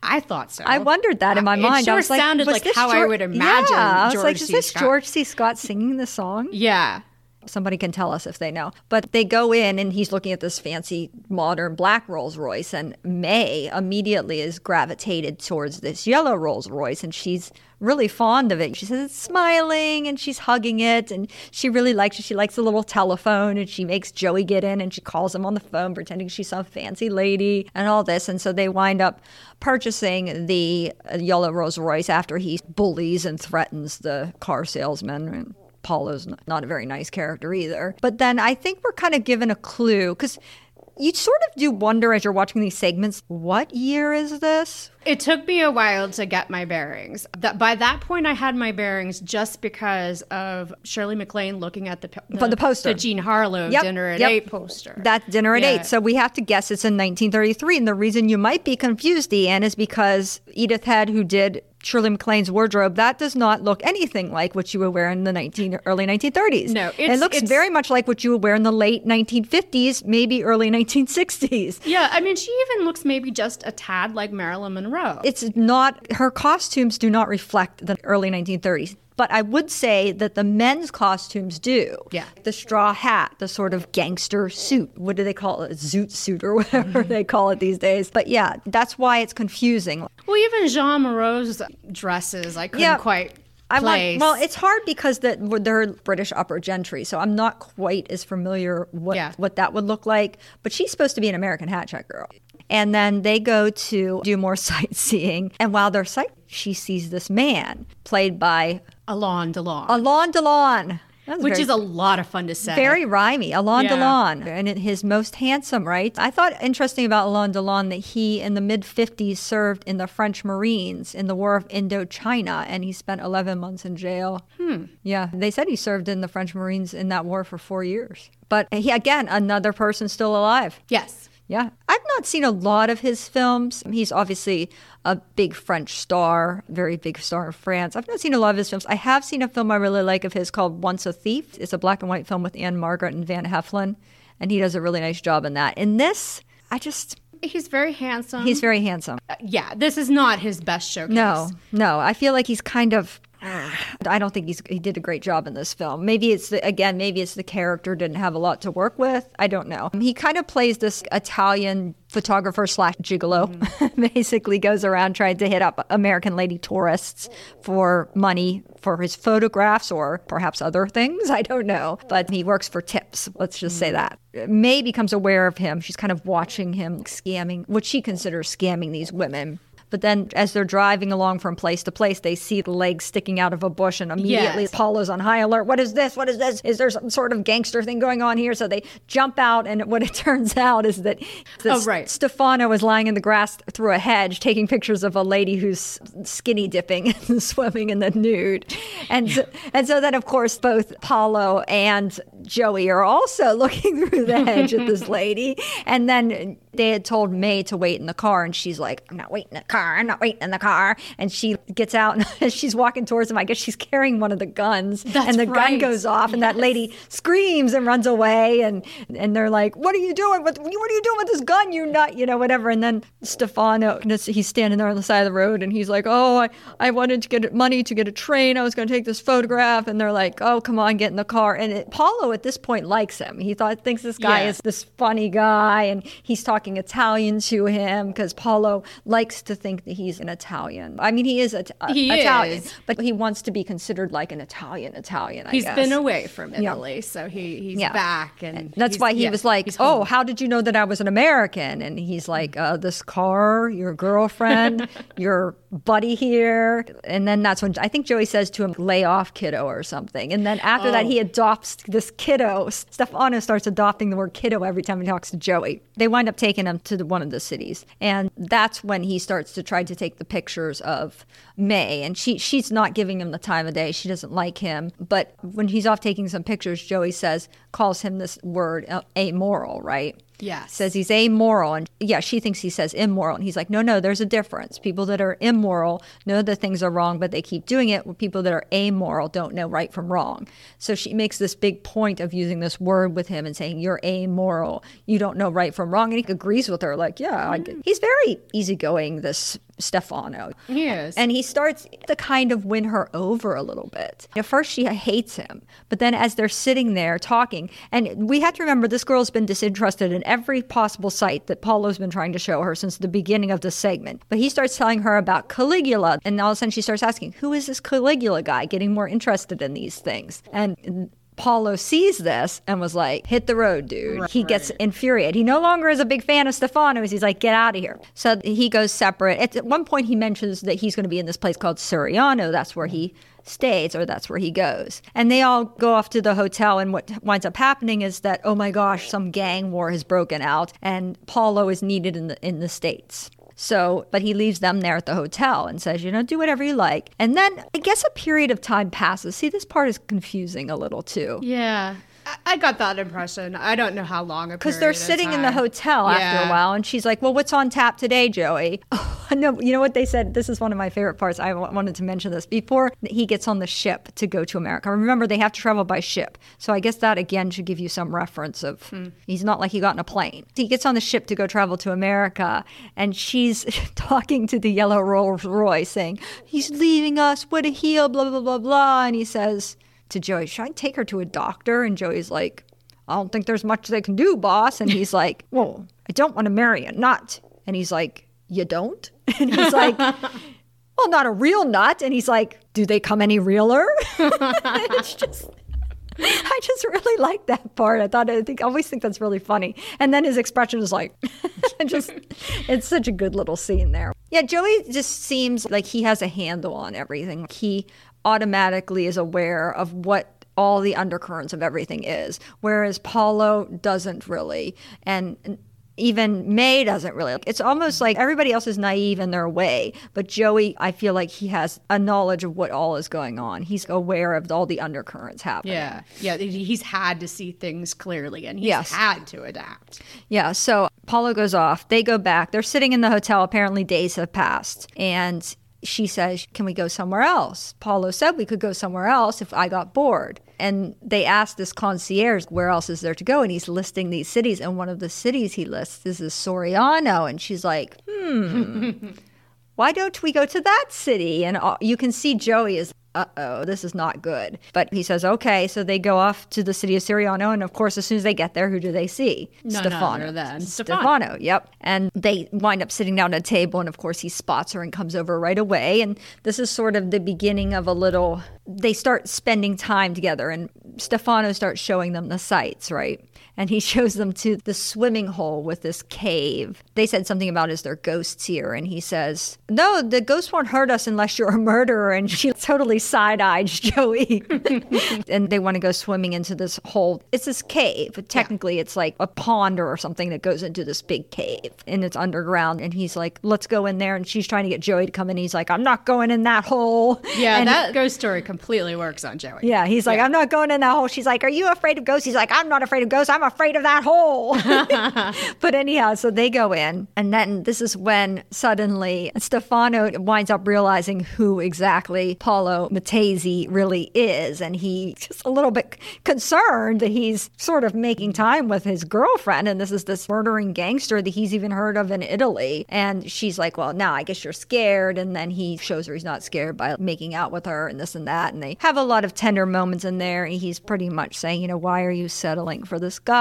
I thought so. I wondered that in my It mind. sure I was like, sounded was like how I would imagine Yeah, I was George like, is C. this Scott. George C. Scott singing the song? Yeah. Somebody can tell us if they know. But they go in and he's looking at this fancy modern black Rolls Royce, and May immediately is gravitated towards this yellow Rolls Royce, and she's really fond of it. She says it's smiling and she's hugging it and she really likes it. She likes the little telephone and she makes Joey get in and she calls him on the phone pretending she's some fancy lady and all this. And so they wind up purchasing the yellow Rolls Royce after he bullies and threatens the car salesman. And Paulo's not a very nice character either. But then I think we're kind of given a clue because you sort of do wonder as you're watching these segments, what year is this? It took me a while to get my bearings. That by that point, I had my bearings just because of Shirley MacLaine looking at the the, the poster, the Jean Harlow Yep, dinner at yep. eight poster. That dinner at Yeah. eight. So we have to guess it's in 1933. And the reason you might be confused, Deann, is because Edith Head, who did Shirley MacLaine's wardrobe, that does not look anything like what you would wear in the 19 early 1930s. No, it looks it's- very much like what you would wear in the late 1950s, maybe early 1960s. yeah, I mean, she even looks maybe just a tad like Marilyn Monroe. It's not her costumes do not reflect the early 1930s. But I would say that the men's costumes do. Yeah. The straw hat, the sort of gangster suit. What do they call it? Zoot suit or whatever they call it these days. But yeah, that's why it's confusing. well, even Jeanne Moreau's dresses, I couldn't Yeah. quite I place. want, well, it's hard because the, they're British upper gentry, so I'm not quite as familiar what Yeah. what that would look like. But she's supposed to be an American hat check girl. And then they go to do more sightseeing, and while they're sight, she sees this man played by Alain Delon, Alain Delon, which very- is a lot of fun to say. very rhymey. Alain Yeah. Delon, and his most handsome, right? I thought interesting about Alain Delon that he, in the mid 50s, served in the French Marines in the War of Indochina, and he spent 11 months in jail. Hmm. Yeah, they said he served in the French Marines in that war for four years. But he, again, another person still alive. Yes. Yeah. I've not seen a lot of his films. He's obviously a big French star, very big star in France. I've not seen a lot of his films. I have seen a film I really like of his called Once a Thief. It's a black and white film with Ann-Margret and Van Heflin, and he does a really nice job in that. In this, I just, He's very handsome. he's very handsome. Uh, yeah, this is not his best showcase. No, no. I feel like he's kind of. I don't think he's he did a great job in this film. Maybe it's the, again, maybe it's the character didn't have a lot to work with. I don't know. He kind of plays this Italian photographer slash gigolo. Mm-hmm. Basically, goes around trying to hit up American lady tourists for money for his photographs or perhaps other things. I don't know. But he works for tips. Let's just say mm. that. May becomes aware of him. She's kind of watching him scamming, what she considers scamming these women. But then, as they're driving along from place to place, they see the legs sticking out of a bush, and immediately Yes. Paulo's on high alert. What is this? What is this? Is there some sort of gangster thing going on here? So they jump out, and what it turns out is that, that Oh, right. Stefano is lying in the grass through a hedge, taking pictures of a lady who's skinny dipping and swimming in the nude. And so, and so then, of course, both Paulo and Joey are also looking through the hedge at this lady. And then they had told May to wait in the car, and she's like, "I'm not waiting in the car. I'm not waiting in the car." And she gets out, and she's walking towards him, I guess she's carrying one of the guns, That's and the gun goes off, and that lady screams and runs away, and and they're like, "What are you doing? What what are you doing with this gun? You nut, you know, whatever." And then Stefano, he's standing there on the side of the road, and he's like, "Oh, I, I wanted to get money to get a train. I was going to take this photograph," and they're like, "Oh, come on, get in the car." And it, Paulo at this point likes him. He thought thinks this guy Yeah. is this funny guy, and he's talking Italian to him because Paulo likes to think that he's an Italian. I mean, he is a, He Italian, is. but he wants to be considered like an Italian Italian. I He's guess. been away from Yeah. Italy, so he, he's Yeah. back, and That's why he yeah, was like, "Oh, how did you know that I was an American?" And he's like, uh, "This car, your girlfriend, your buddy here." And then that's when I think Joey says to him, "Lay off, kiddo," or something. And then after that, Oh. he adopts this kiddo. Stefano starts adopting the word kiddo every time he talks to Joey. They wind up taking him to the, one of the cities, and that's when he starts to try to take the pictures of May. And she she's not giving him the time of day. She doesn't like him. But when he's off taking some pictures, Joey says calls him this word uh, amoral, right? Yes. Says he's amoral. And yeah, she thinks he says immoral. And he's like, no, no, there's a difference. People that are immoral know that things are wrong, but they keep doing it. People that are amoral don't know right from wrong. So she makes this big point of using this word with him and saying, you're amoral. You don't know right from wrong. And he agrees with her, like, yeah, get-" he's very easygoing, this Stefano. He is. And he starts to kind of win her over a little bit. At first, she hates him, but then as they're sitting there talking, and we have to remember this girl's been disinterested in every possible sight that Paulo's been trying to show her since the beginning of this segment. But he starts telling her about Caligula, and all of a sudden she starts asking, Who is this Caligula guy? Getting more interested in these things. And Paulo sees this and was like, hit the road, dude. he gets infuriated. He no longer is a big fan of Stefano's. He's like, get out of here. So he goes separate. At, at one point, he mentions that he's going to be in this place called Suriano. That's where he stays or that's where he goes. And they all go off to the hotel. And what winds up happening is that, oh my gosh, some gang war has broken out and Paulo is needed in the, in the States. So, but he leaves them there at the hotel and says, you know, do whatever you like. And then I guess a period of time passes. See, this part is confusing a little too. yeah. I- got that impression. I don't know how long Because they're sitting in the hotel after a while, and she's like, "Well, what's on tap today, Joey?" Oh, no, you know what they said. This is one of my favorite parts. I wanted to mention this before he gets on the ship to go to America. Remember, they have to travel by ship, so I guess that again should give you some reference of Hmm. he's not like he got in a plane. He gets on the ship to go travel to America, and she's talking to the yellow Rolls Royce, saying, "He's leaving us. What a heel!" Blah blah blah blah. And he says to Joey, "Should I take her to a doctor?" And Joey's like. I don't think there's much they can do, boss. And he's like, Well, I don't want to marry a nut. And he's like, You don't? And he's like, Well, not a real nut. And he's like, Do they come any realer? it's just. I just really like that part. I thought I think I always think that's really funny. And then his expression is like just it's such a good little scene there. Yeah, Joey just seems like he has a handle on everything. He automatically is aware of what all the undercurrents of everything is, whereas Paulo doesn't really. And even May doesn't really. It's almost like everybody else is naive in their way, but Joey, I feel like he has a knowledge of what all is going on. He's aware of all the undercurrents happening. Yeah. Yeah. He's had to see things clearly and he's Yes. had to adapt. Yeah, so Paulo goes off. They go back. They're sitting in the hotel. Apparently, days have passed. And she says, Can we go somewhere else? Paulo said we could go somewhere else if I got bored. And they asked this concierge, Where else is there to go? And he's listing these cities. And one of the cities he lists is Soriano. And she's like, Hmm, why don't we go to that city? And uh, you can see Joey is, uh oh, this is not good. But he says, okay. So they go off to the city of Siriano. And of course, as soon as they get there, who do they see? None other than Stefano. Stefano, yep. And they wind up sitting down at a table. And of course, he spots her and comes over right away. And this is sort of the beginning of a little, they start spending time together. And Stefano starts showing them the sights, right? And he shows them to the swimming hole with this cave. They said something about is there ghosts here, and he says, "No, the ghosts won't hurt us unless you're a murderer." And she totally side eyes Joey, and they want to go swimming into this hole. It's this cave. But technically, it's like a pond or something that goes into this big cave, and it's underground. And he's like, "Let's go in there," and she's trying to get Joey to come in. He's like, "I'm not going in that hole." Yeah, And- that ghost story completely works on Joey. yeah, he's like, I'm not going in that hole. She's like, Are you afraid of ghosts? He's like, I'm not afraid of ghosts. I'm afraid of that hole. but anyhow, so they go in. And then this is when suddenly Stefano winds up realizing who exactly Paolo Maltese really is. And he's just a little bit concerned that he's sort of making time with his girlfriend. And this is this murdering gangster that he's even heard of in Italy. And she's like, Well, now I guess you're scared. And then he shows her he's not scared by making out with her and this and that. And they have a lot of tender moments in there. And he's pretty much saying, You know, why are you settling for this guy?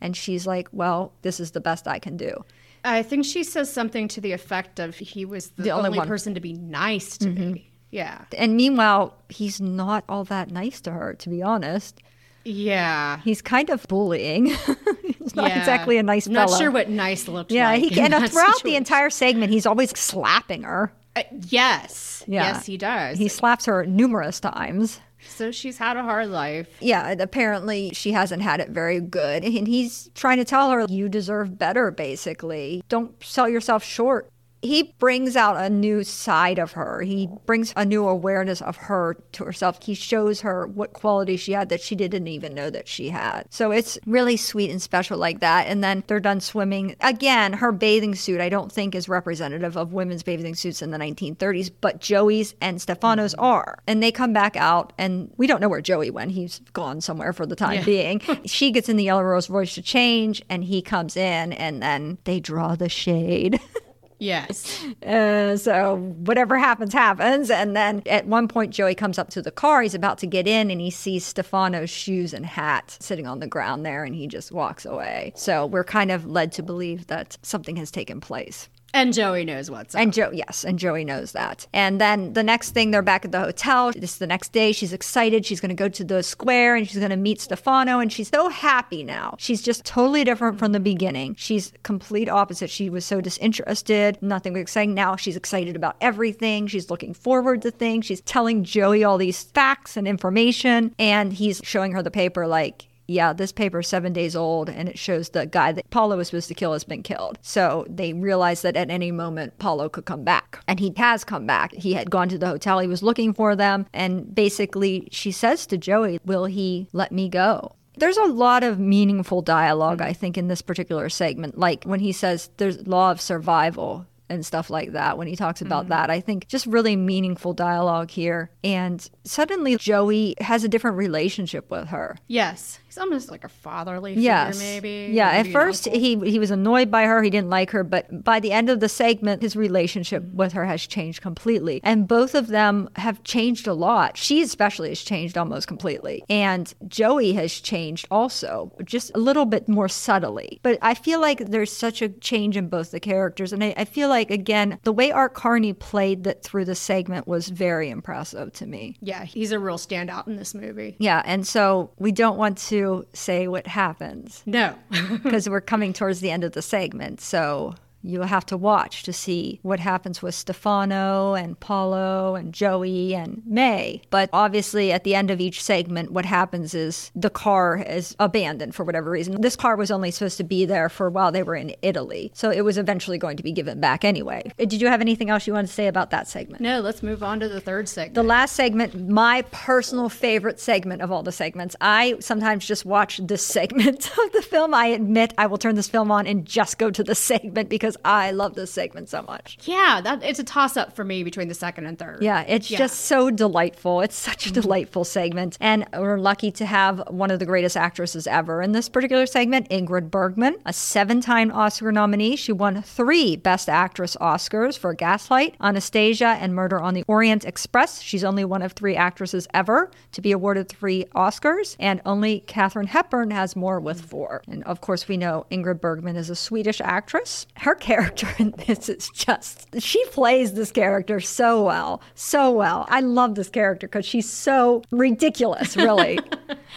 And she's like, Well, this is the best I can do. I think she says something to the effect of he was the, The only only, one. person to be nice to me. Yeah. And meanwhile, he's not all that nice to her, to be honest. Yeah. He's kind of bullying. he's not Yeah. exactly a nice I'm not sure what nice looked yeah, like. he in and throughout the entire segment, he's always slapping her. Uh, yes. Yeah. Yes, he does. He slaps her numerous times. So she's had a hard life. Yeah, apparently she hasn't had it very good. And he's trying to tell her, you deserve better, basically. Don't sell yourself short. He brings out a new side of her. He brings a new awareness of her to herself. He shows her what qualities she had that she didn't even know that she had. So it's really sweet and special like that. And then they're done swimming. Again, her bathing suit, I don't think is representative of women's bathing suits in the 1930s, but Joey's and Stefano's mm-hmm. are. And they come back out, and we don't know where Joey went. He's gone somewhere for the time being. she gets in the yellow Rolls Royce to change, and he comes in, and then they draw the shade. Yes. Uh, so whatever happens, happens. And then at one point, Joey comes up to the car. He's about to get in and he sees Stefano's shoes and hat sitting on the ground there and he just walks away. So we're kind of led to believe that something has taken place. And Joey knows what's up. And Joe, yes, and Joey knows that. And then the next thing, they're back at the hotel. This is the next day. She's excited. She's going to go to the square and she's going to meet Stefano. And she's so happy now. She's just totally different from the beginning. She's complete opposite. She was so disinterested. Nothing was exciting. Now she's excited about everything. She's looking forward to things. She's telling Joey all these facts and information. And he's showing her the paper like, yeah, this paper is seven days old and it shows the guy that Paulo was supposed to kill has been killed. So they realized that at any moment Paulo could come back. And he has come back. He had gone to the hotel, he was looking for them. And basically, she says to Joey, Will he let me go? There's a lot of meaningful dialogue, I think, in this particular segment. Like when he says there's law of survival and stuff like that when he talks about mm-hmm. that. I think just really meaningful dialogue here. And suddenly Joey has a different relationship with her. yes. Almost like a fatherly figure, Yes. maybe. Yeah. At first, uncle. he he was annoyed by her. He didn't like her. But by the end of the segment, his relationship with her has changed completely. And both of them have changed a lot. She especially has changed almost completely. And Joey has changed also, just a little bit more subtly. But I feel like there's such a change in both the characters. And I, I feel like, again, the way Art Carney played that through the segment was very impressive to me. Yeah, he's a real standout in this movie. Yeah. And so we don't want to say what happens No. because we're coming towards the end of the segment. So you'll have to watch to see what happens with Stefano and Paulo and Joey and May. But obviously, at the end of each segment, what happens is the car is abandoned for whatever reason. This car was only supposed to be there for while they were in Italy. So it was eventually going to be given back anyway. Uh, Did you have anything else you wanted to say about that segment? no, let's move on to the third segment. The last segment, my personal favorite segment of all the segments. I sometimes just watch this segment of the film. I admit I will turn this film on and just go to the segment because I love this segment so much. yeah, that it's a toss up for me between the second and third. Yeah, it's Yeah. just so delightful. It's such a mm-hmm. delightful segment. And we're lucky to have one of the greatest actresses ever in this particular segment, Ingrid Bergman, a seven time Oscar nominee. She won three Best Actress Oscars for Gaslight, Anastasia, and Murder on the Orient Express. She's only one of three actresses ever to be awarded three Oscars, and only Katharine Hepburn has more with mm. four. And of course, we know Ingrid Bergman is a Swedish actress. Her character in this is just, she plays this character so well, so well. I love this character because she's so ridiculous, really.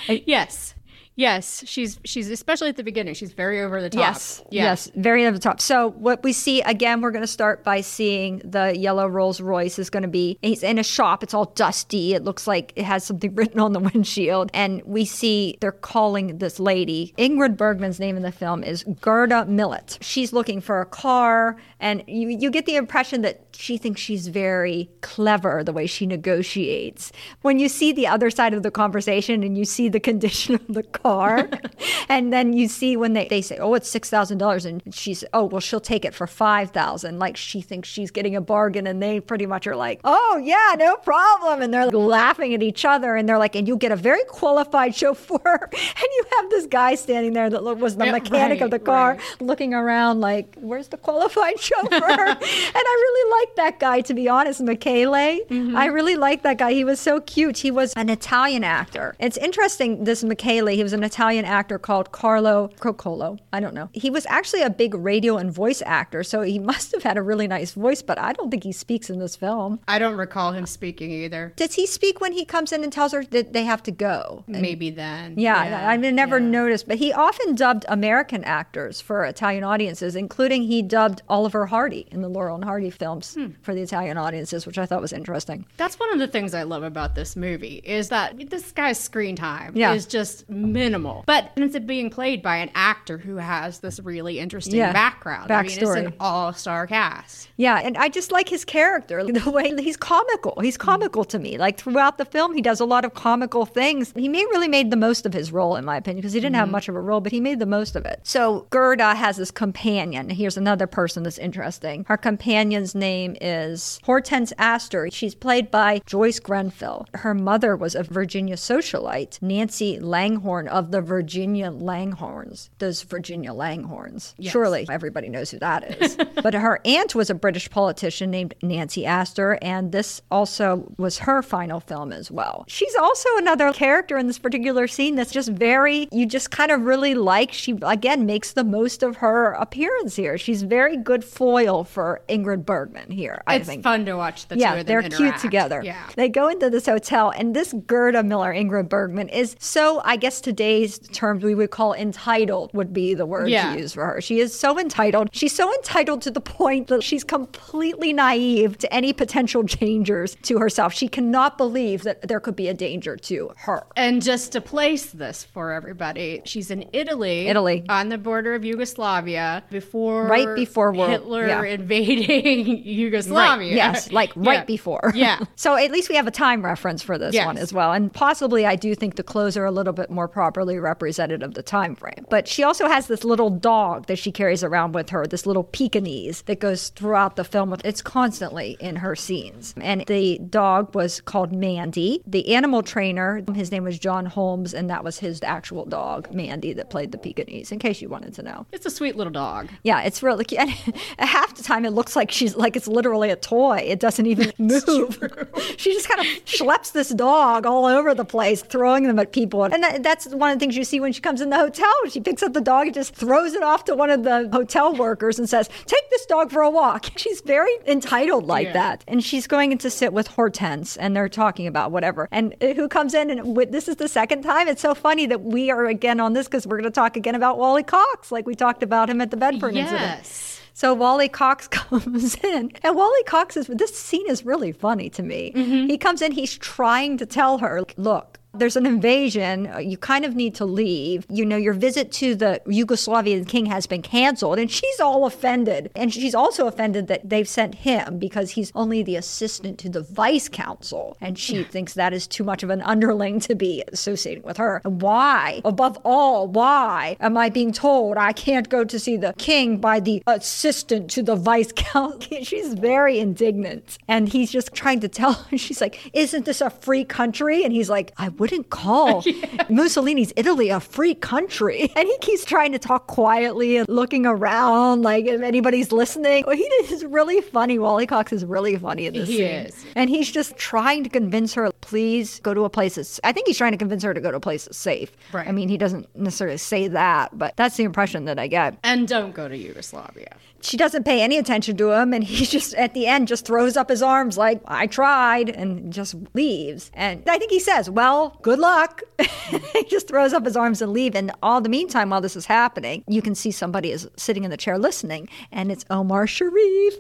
Yes. Yes, she's she's especially at the beginning. She's very over the top. Yes, Yeah. yes, very over the top. So what we see again, we're going to start by seeing the yellow Rolls Royce is going to be. He's in a shop. It's all dusty. It looks like it has something written on the windshield, and we see they're calling this lady. Ingrid Bergman's name in the film is Gerda Millett. She's looking for a car, and you you get the impression that she thinks she's very clever the way she negotiates. When you see the other side of the conversation and you see the condition of the car, and then you see when they, they say, oh, it's $6,000, and she's, oh, well, she'll take it for 5000 Like she thinks she's getting a bargain, and they pretty much are like, oh, yeah, no problem. And they're like, laughing at each other, and they're like, and you'll get a very qualified chauffeur. and you have this guy standing there that was the Yeah, mechanic of the car right. looking around like, where's the qualified chauffeur? and I really like that guy, to be honest, Michele. Mm-hmm. I really like that guy. He was so cute. He was an Italian actor. It's interesting, this Michele, he was an Italian actor called Carlo Croccolo. I don't know. He was actually a big radio and voice actor, so he must have had a really nice voice, but I don't think he speaks in this film. I don't recall him speaking either. Does he speak when he comes in and tells her that they have to go? Maybe then. Yeah, I've never yeah. noticed, but he often dubbed American actors for Italian audiences, including he dubbed Oliver Hardy in the Laurel and Hardy films Hmm. for the Italian audiences, which I thought was interesting. That's one of the things I love about this movie is that this guy's screen time Yeah. is just minimal. But it's being played by an actor who has this really interesting Yeah. background. I mean, it's an all-star cast. Yeah, and I just like his character, the way he's comical. He's mm. comical to me. Like throughout the film, he does a lot of comical things. He may really made the most of his role, in my opinion, because he didn't have mm. much of a role, but he made the most of it. So Gerda has this companion. Here's another person that's interesting. Her companion's name is Hortense Astor. She's played by Joyce Grenfell. Her mother was a Virginia socialite, Nancy Langhorne of the Virginia Langhornes. Those Virginia Langhornes. Surely everybody knows who that is. but her aunt was a British politician named Nancy Astor, and this also was her final film as well. She's also another character in this particular scene that's just very, you just kind of really like. She, again, makes the most of her appearance here. She's very good foil for Ingrid Bergman here, I it's think. fun to watch the two Yeah, of them they're cute together. Yeah. They go into this hotel, and this Gerda Miller, Ingrid Bergman, is so, I guess today's terms we would call entitled, would be the word Yeah. to use for her. She is so entitled. She's so entitled to the point that she's completely naive to any potential dangers to herself. She cannot believe that there could be a danger to her. And just to place this for everybody, she's in Italy, Italy. on the border of Yugoslavia, before Right before World- Hitler yeah. invading Yugoslavia. Yes, like right Yeah. before. Yeah. so at least we have a time reference for this Yes. one as well. And possibly I do think the clothes are a little bit more properly represented of the time frame. But she also has this little dog that she carries around with her, this little Pekingese that goes throughout the film. It's constantly in her scenes. And the dog was called Mandy. The animal trainer, his name was John Holmes, and that was his actual dog, Mandy, that played the Pekingese, in case you wanted to know. It's a sweet little dog. Yeah, it's really cute. And half the time, it looks like she's like it's literally a toy. It doesn't even move. she just kind of schleps this dog all over the place, throwing them at people. And that, that's one of the things you see when she comes in the hotel. She picks up the dog and just throws it off to one of the hotel workers and says, "Take this dog for a walk." She's very entitled like Yeah. that, and she's going in to sit with Hortense, and they're talking about whatever. And uh, who comes in and with, this is the second time. It's so funny that we are again on this because we're going to talk again about Wally Cox, like we talked about him at the Bedford incident. Yes. So Wally Cox comes in, and Wally Cox is this scene is really funny to me. He comes in, he's trying to tell her, look. There's an invasion. uh, You kind of need to leave. You know, your visit to the Yugoslavian king has been canceled, and she's all offended. And she's also offended that they've sent him because he's only the assistant to the vice consul. And she thinks that is too much of an underling to be associating with her. And why, above all, why am I being told I can't go to see the king by the assistant to the vice consul? She's very indignant. And he's just trying to tell her, she's like, Isn't this a free country? And he's like, I wouldn't call Mussolini's Italy a free country. And he keeps trying to talk quietly and looking around like if anybody's listening. He is really funny. Wally Cox is really funny in this He scene. is. And he's just trying to convince her, please go to a place that's, I think he's trying to convince her to go to a place that's safe. Right. I mean, he doesn't necessarily say that, but that's the impression that I get. And don't go to Yugoslavia. She doesn't pay any attention to him, and he just, at the end, just throws up his arms like, I tried, and just leaves. And I think he says, Well, good luck. he just throws up his arms and leave. And all the meantime, while this is happening, you can see somebody is sitting in the chair listening, and it's Omar Sharif,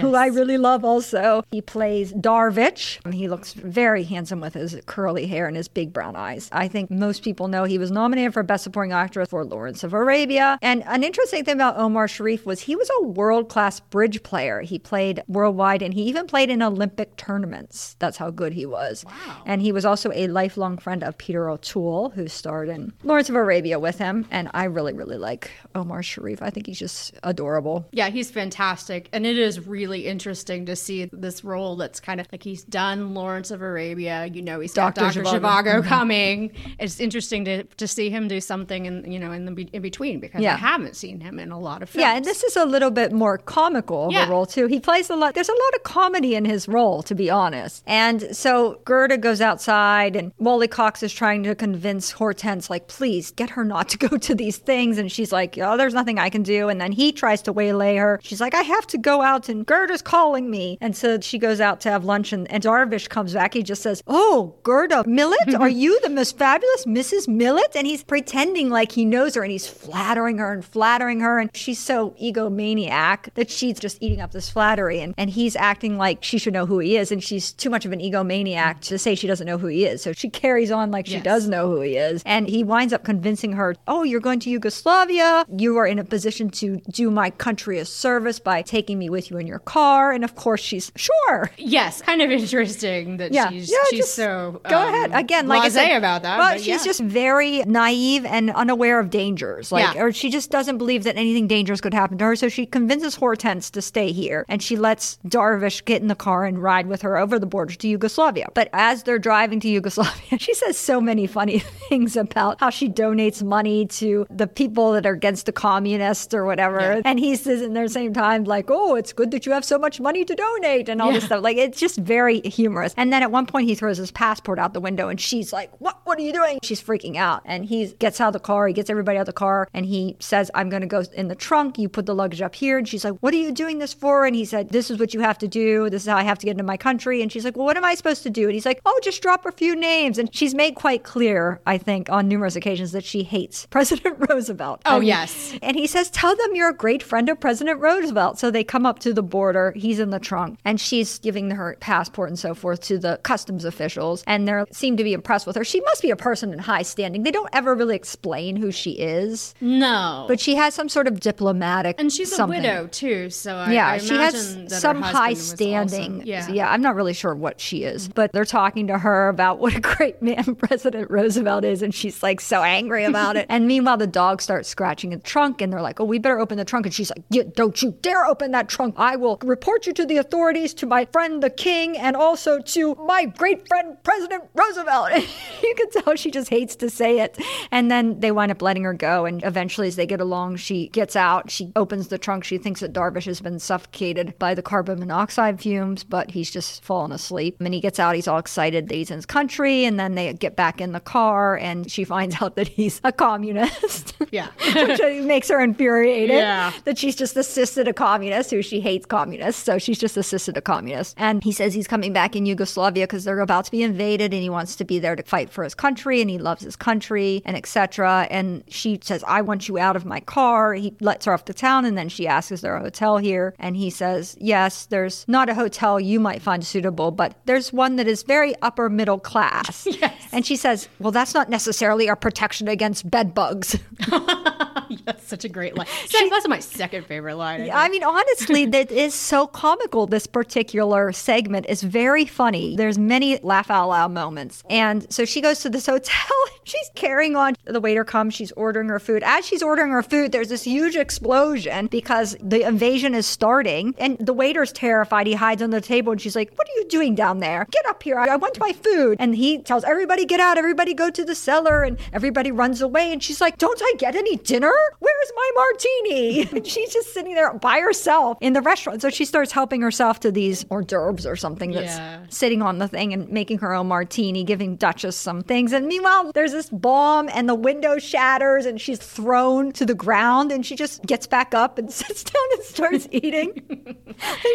who I really love also. He plays Darvich. He looks very handsome with his curly hair and his big brown eyes. I think most people know he was nominated for Best Supporting Actress for Lawrence of Arabia. And an interesting thing about Omar Sharif was he was a world class bridge player. He played worldwide and he even played in Olympic tournaments. That's how good he was. Wow. And he was also a lifelong friend of Peter O'Toole, who starred in Lawrence of Arabia with him. And I really, really like Omar Sharif. I think he's just adorable. Yeah, he's fantastic. And it is really interesting to see this role that's kind of like he's done Lawrence of Arabia. You know, he's got Dr. Dr. Zhivago. Zhivago mm-hmm. coming. It's interesting to, to see him do something in, you know, in the in between because Yeah. I haven't seen him in a lot of films. Yeah, and this is a little bit more comical of Yeah. a role too. He plays a lot. There's a lot of comedy in his role, to be honest. And so Gerda goes outside, and Wally Cox is trying to convince Hortense, like, please get her not to go to these things. And she's like, oh, there's nothing I can do. And then he tries to waylay her. She's like, I have to go out, and Gerda's calling me. And so she goes out to have lunch, and, and Darvish comes back. He just says, Oh, Gerda Millett, are you the most fabulous Mrs. Millett? And he's pretending like he knows her, and he's flattering her and flattering her. And she's so egomaniac that she's just eating up this flattery. And, and he's acting like she should know who he is. And she's too much of an egomaniac to say she doesn't know who he is. So she carries on like she Yes. does know who he is. And he winds up convincing her, Oh, you're going to Yugoslavia. You are in a position to do my country a service by taking me with you in your car. And of course, she's sure. Yes, kind of interesting that Yeah, she's yeah, she's so go um, ahead again. Like I said about that. Well, but she's yeah. just very naive and unaware of dangers. Like, Yeah. or she just doesn't believe that anything dangerous could happen to her. So she convinces Hortense to stay here, and she lets Darvish get in the car and ride with her over the border to Yugoslavia. But as they're driving to Yugoslavia, she says so many funny things about how she donates money to the people that are against the communists or whatever. And he says in the same time, like, oh, it's good that you have so much money to donate and all this stuff. Like, it's just very humorous. And then at one point, he throws his passport out the window and she's like, what? What are you doing? She's freaking out. And he gets out of the car. He gets everybody out of the car and he says, I'm going to go in the trunk. You put the luggage up here. And she's like, what are you doing this for? And he said, this is what you have to do. This is how I have to get into my country. And she's like, well, what am I supposed to do? And he's like, oh, just drop a few names. And she's made quite clear, I think, on numerous occasions that she hates President Roosevelt. Oh, mean, yes. And he says, tell them you're a great friend of President Roosevelt. So they come up to the border. He's in the trunk and she's giving her passport and so forth to the customs officials. And they seem to be impressed with her. She must be a person in high standing. They don't ever really explain who she is, No. but she has some sort of diplomatic and she's something. widow too, so I, Yeah, I she has some high standing. yeah. yeah, I'm not really sure what she is, but they're talking to her about what a great man President Roosevelt is, and she's like so angry about it. And meanwhile, the dog starts scratching the trunk, and they're like, "Oh, we better open the trunk." And she's like, yeah, "Don't you dare open that trunk! I will report you to the authorities, to my friend the king, and also to my great friend President Roosevelt." And you can tell she just hates to say it. And then they wind up letting her go, and eventually, as they get along, she gets out. She opens the trunk. She thinks that Darvish has been suffocated by the carbon monoxide fumes, but he's just fallen asleep. And he gets out. He's all excited that he's in his country. And then they get back in the car, and she finds out that he's a communist. Yeah. Which makes her infuriated. Yeah. That she's just assisted a communist who she hates communists. So she's just assisted a communist. And he says he's coming back in Yugoslavia because they're about to be invaded and he wants to be there to fight for his country and he loves his country and etc. And she says, I want you out of my car. He lets her off the town and then she asks, Is there a hotel here? And he says, Yes, there's not a hotel you might find suitable, but there's one that is very upper middle class. yes. And she says, Well, that's not necessarily a protection against bed bugs. That's such a great line. She, that's my second favorite line. I. I mean, honestly, that is so comical. This particular segment is very funny. There's many laugh out loud moments. And so she goes to this hotel. She's carrying on. The waiter comes. She's ordering her food. As she's ordering her food, there's this huge explosion because the invasion is starting. And the waiter's terrified. He hides under the table and she's like, What are you doing down there? Get up here. I I want my food. And he tells everybody, Get out. Everybody go to the cellar. And everybody runs away. And she's like, Don't I get any dinner? Where's my martini? And she's just sitting there by herself in the restaurant. So she starts helping herself to these hors d'oeuvres or something that's Yeah. sitting on the thing and making her own martini, giving Duchess some things. And meanwhile, there's this bomb and the window shatters and she's thrown to the ground and she just gets back up and sits down and starts eating. and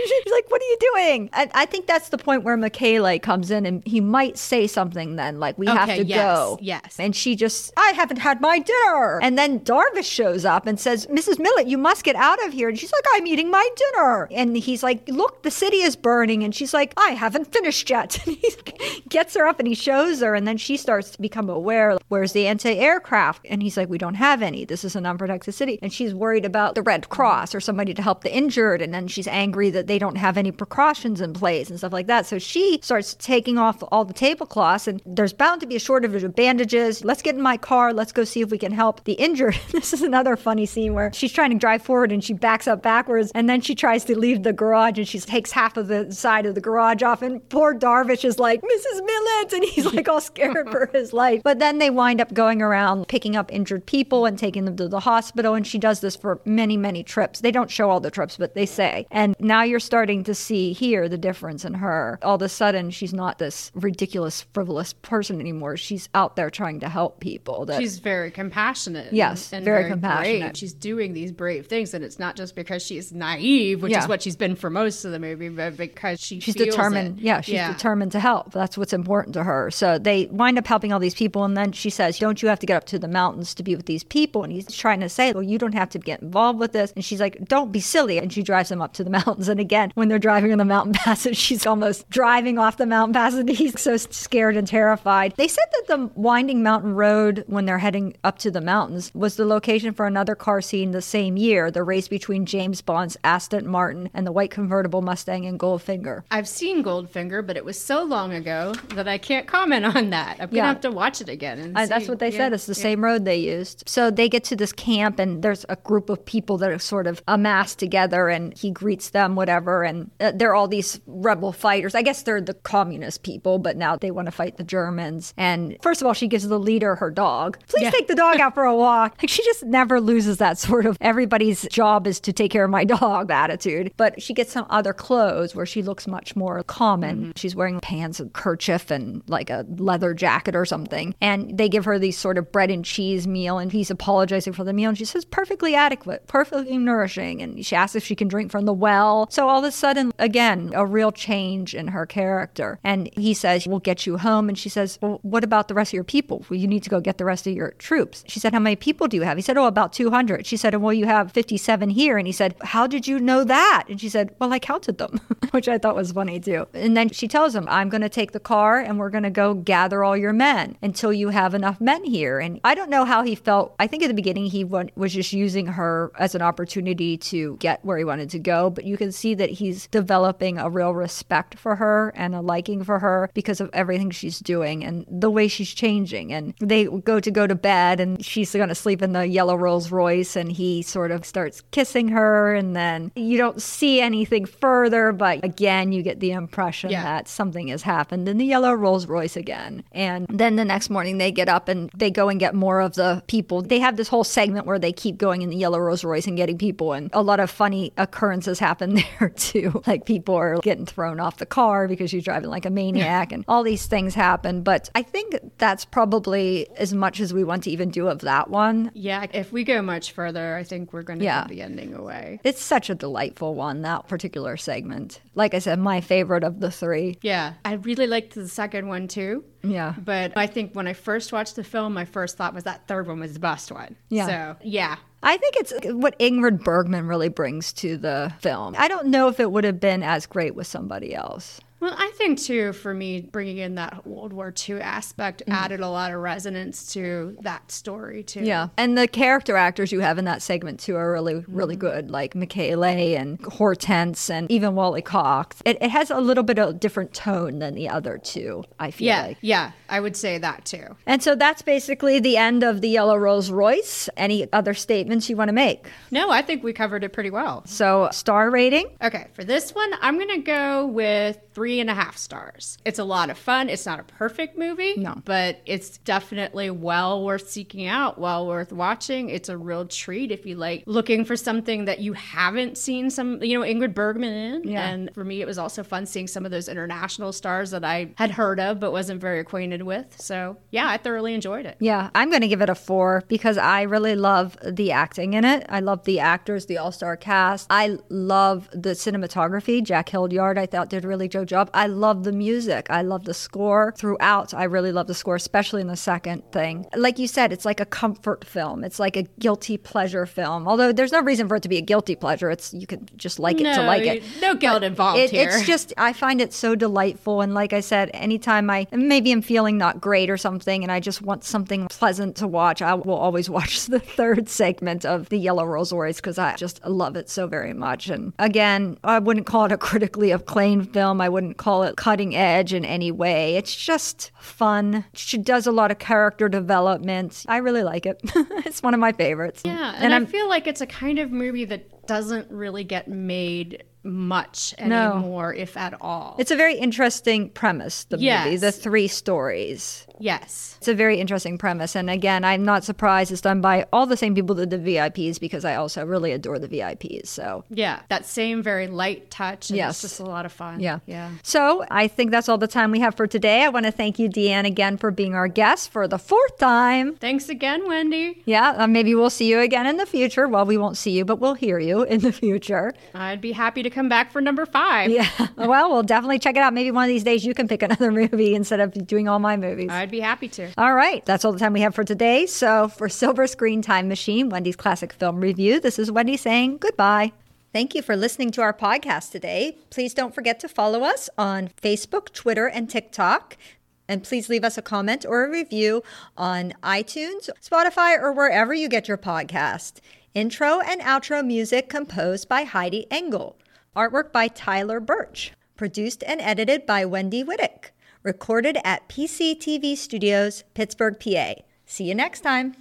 she's like, What are you doing? And I think that's the point where Michele comes in and he might say something then, like, We have to yes, go. yes. And she just, I haven't had my dinner. And then Darvish shows up and says, Mrs. Millett, you must get out of here. And she's like, I'm eating my dinner. And he's like, Look, the city is burning. And she's like, I haven't finished yet. And he gets her up and he shows her. And then she starts to become aware, where's the anti aircraft? And he's like, We don't have any. This is an unprotected city. And she's worried about the Red Cross or somebody to help the injured. And then she's angry that they don't have any precautions in place and stuff like that. So she starts taking off all the tablecloths. And there's bound to be a shortage of bandages. Let's get in my car. Let's go see if we can help the injured. this is another funny scene where she's trying to drive forward and she backs up backwards. And then she tries to leave the garage and she takes half of the side of the garage off. And poor Darvish is like, Mrs. Millett. And he's like all scared for his life. But then they wind up going around picking up injured people and taking them to the hospital. And she does this for many, many trips. They don't show all the trips, but they say. And now you're starting to see here the difference in her. All of a sudden, she's not this ridiculous, frivolous person anymore. She's out there trying to help people. That She's very compassionate. Yes, and very brave. compassionate. She's doing these brave things, and it's not just because she's naive, which Yeah. is what she's been for most of the movie, but because she she's determined. it. Yeah, she's determined to help. That's what's important to her. So they wind up helping all these people, and then she says, "Don't you have to get up to the mountains to be with these people?" And he's trying to say, "Well, you don't have to get involved with this." And she's like, "Don't be silly." And she drives him up to the mountains. And again, when they're driving on the mountain passes, she's almost driving off the mountain pass, and he's so scared and terrified. They said that the winding mountain road, when they're heading up to the mountains, was the location for another car scene the same year, the race between James Bond's Aston Martin and the white convertible Mustang in Goldfinger. I've seen Goldfinger, but it was so long ago that I can't comment on that. I'm gonna Yeah. have to watch it again. And Uh, that's what they Yeah, said. It's the yeah. same road they used. So they get to this camp, and there's a group of people that are sort of amassed together, and he greets them. them, whatever. And uh, they're all these rebel fighters. I guess they're the communist people, but now they want to fight the Germans. And first of all, she gives the leader her dog. Please take the dog out for a walk. Like she just never loses that sort of everybody's job is to take care of my dog attitude. But she gets some other clothes where she looks much more common. Mm-hmm. She's wearing pants and kerchief and like a leather jacket or something. And they give her these sort of bread and cheese meal, and he's apologizing for the meal. And she says, perfectly adequate, perfectly nourishing. And she asks if she can drink from the well. So all of a sudden, again, a real change in her character. And he says, We'll get you home. And she says, Well, what about the rest of your people? Well, you need to go get the rest of your troops. She said, How many people do you have? He said, Oh, about 200. She said, Well, you have 57 here. And he said, How did you know that? And she said, Well, I counted them, which I thought was funny too. And then she tells him, I'm going to take the car and we're going to go gather all your men until you have enough men here. And I don't know how he felt. I think at the beginning he wa- was just using her as an opportunity to get where he wanted to go. But you can see that he's developing a real respect for her and a liking for her because of everything she's doing the way she's changing. And they go to go to bed and she's going to sleep in the yellow Rolls Royce and he sort of starts kissing her. And then you don't see anything further, but again, you get the impression Yeah. that something has happened in the yellow Rolls Royce again. And then the next morning they get up and they go and get more of the people. They have this whole segment where they keep going in the yellow Rolls Royce and getting people, and a lot of funny occurrences happen there too. Like people are getting thrown off the car because she's driving like a maniac, and all these things happen. But I think that's probably as much as we want to even do of that one. Yeah, if we go much further, I think we're going to Yeah. give the ending away. It's such a delightful one, that particular segment. Like I said, my favorite of the three. Yeah, I really liked the second one too. Yeah. But I think when I first watched the film, my first thought was that third one was the best one. Yeah. So, yeah. I think it's what Ingrid Bergman really brings to the film. I don't know if it would have been as great with somebody else. Well, I think too, for me, bringing in that World War II aspect mm-hmm. added a lot of resonance to that story too. Yeah. And the character actors you have in that segment too are really, really mm-hmm. good, like Michaela and Hortense and even Wally Cox. It, it has a little bit of a different tone than the other two, I feel Yeah, like. yeah, I would say that too. And so that's basically the end of the Yellow Rolls Royce. Any other statements you want to make? No, I think we covered it pretty well. So, star rating? Okay, for this one, I'm gonna go with three and a half stars. It's a lot of fun. It's not a perfect movie, No. but it's definitely well worth seeking out, well worth watching. It's a real treat if you like looking for something that you haven't seen some, you know, Ingrid Bergman in. Yeah. And for me, it was also fun seeing some of those international stars that I had heard of but wasn't very acquainted with. So yeah, I thoroughly enjoyed it. Yeah, I'm going to give it a four because I really love the acting in it. I love the actors, the all star cast. I love the cinematography. Jack Hildyard, I thought, did really good job. I love the music. I love the score throughout. I really love the score, especially in the second thing. Like you said, it's like a comfort film, it's like a guilty pleasure film. Although there's no reason for it to be a guilty pleasure. It's You could just like it to like it. no guilt involved It, here. it's just I find it so delightful, and like I said, anytime I maybe I'm feeling not great or something, and I just want something pleasant to watch, I will always watch the third segment of the Yellow Rolls Royce because I just love it so very much. And again, I wouldn't call it a critically acclaimed film. I wouldn't call it cutting edge in any way. It's just fun. She does a lot of character development. I really like it. it's one of my favorites. Yeah, and, I I'm feel like it's a kind of movie that doesn't really get made much No. anymore, if at all. it's a very interesting premise, the movie, the three stories. yes. It's a very interesting premise. And again, I'm not surprised it's done by all the same people that did the VIPs because I also really adore the VIPs. So, Yeah, that same very light touch. And Yes. It's just a lot of fun. yeah. Yeah. So, I think that's all the time we have for today. I want to thank you, Deann, again for being our guest for the fourth time. Thanks again, Wendy. Yeah, uh, maybe we'll see you again in the future. Well, we won't see you, but we'll hear you in the future. I'd be happy to come back for number five. Yeah. Well, we'll definitely check it out. Maybe one of these days you can pick another movie instead of doing all my movies. I'd be happy to. All right, that's all the time we have for today. So, for Silver Screen Time Machine, Wendy's Classic Film Review, this is Wendy saying goodbye. Thank you for listening to our podcast today. Please don't forget to follow us on Facebook, Twitter, and TikTok. And please leave us a comment or a review on iTunes, Spotify, or wherever you get your podcast. Intro and outro music composed by Heidi Engel. Artwork by Tyler Birch. Produced and edited by Wendy Whittick. Recorded at PCTV Studios, Pittsburgh, PA. See you next time.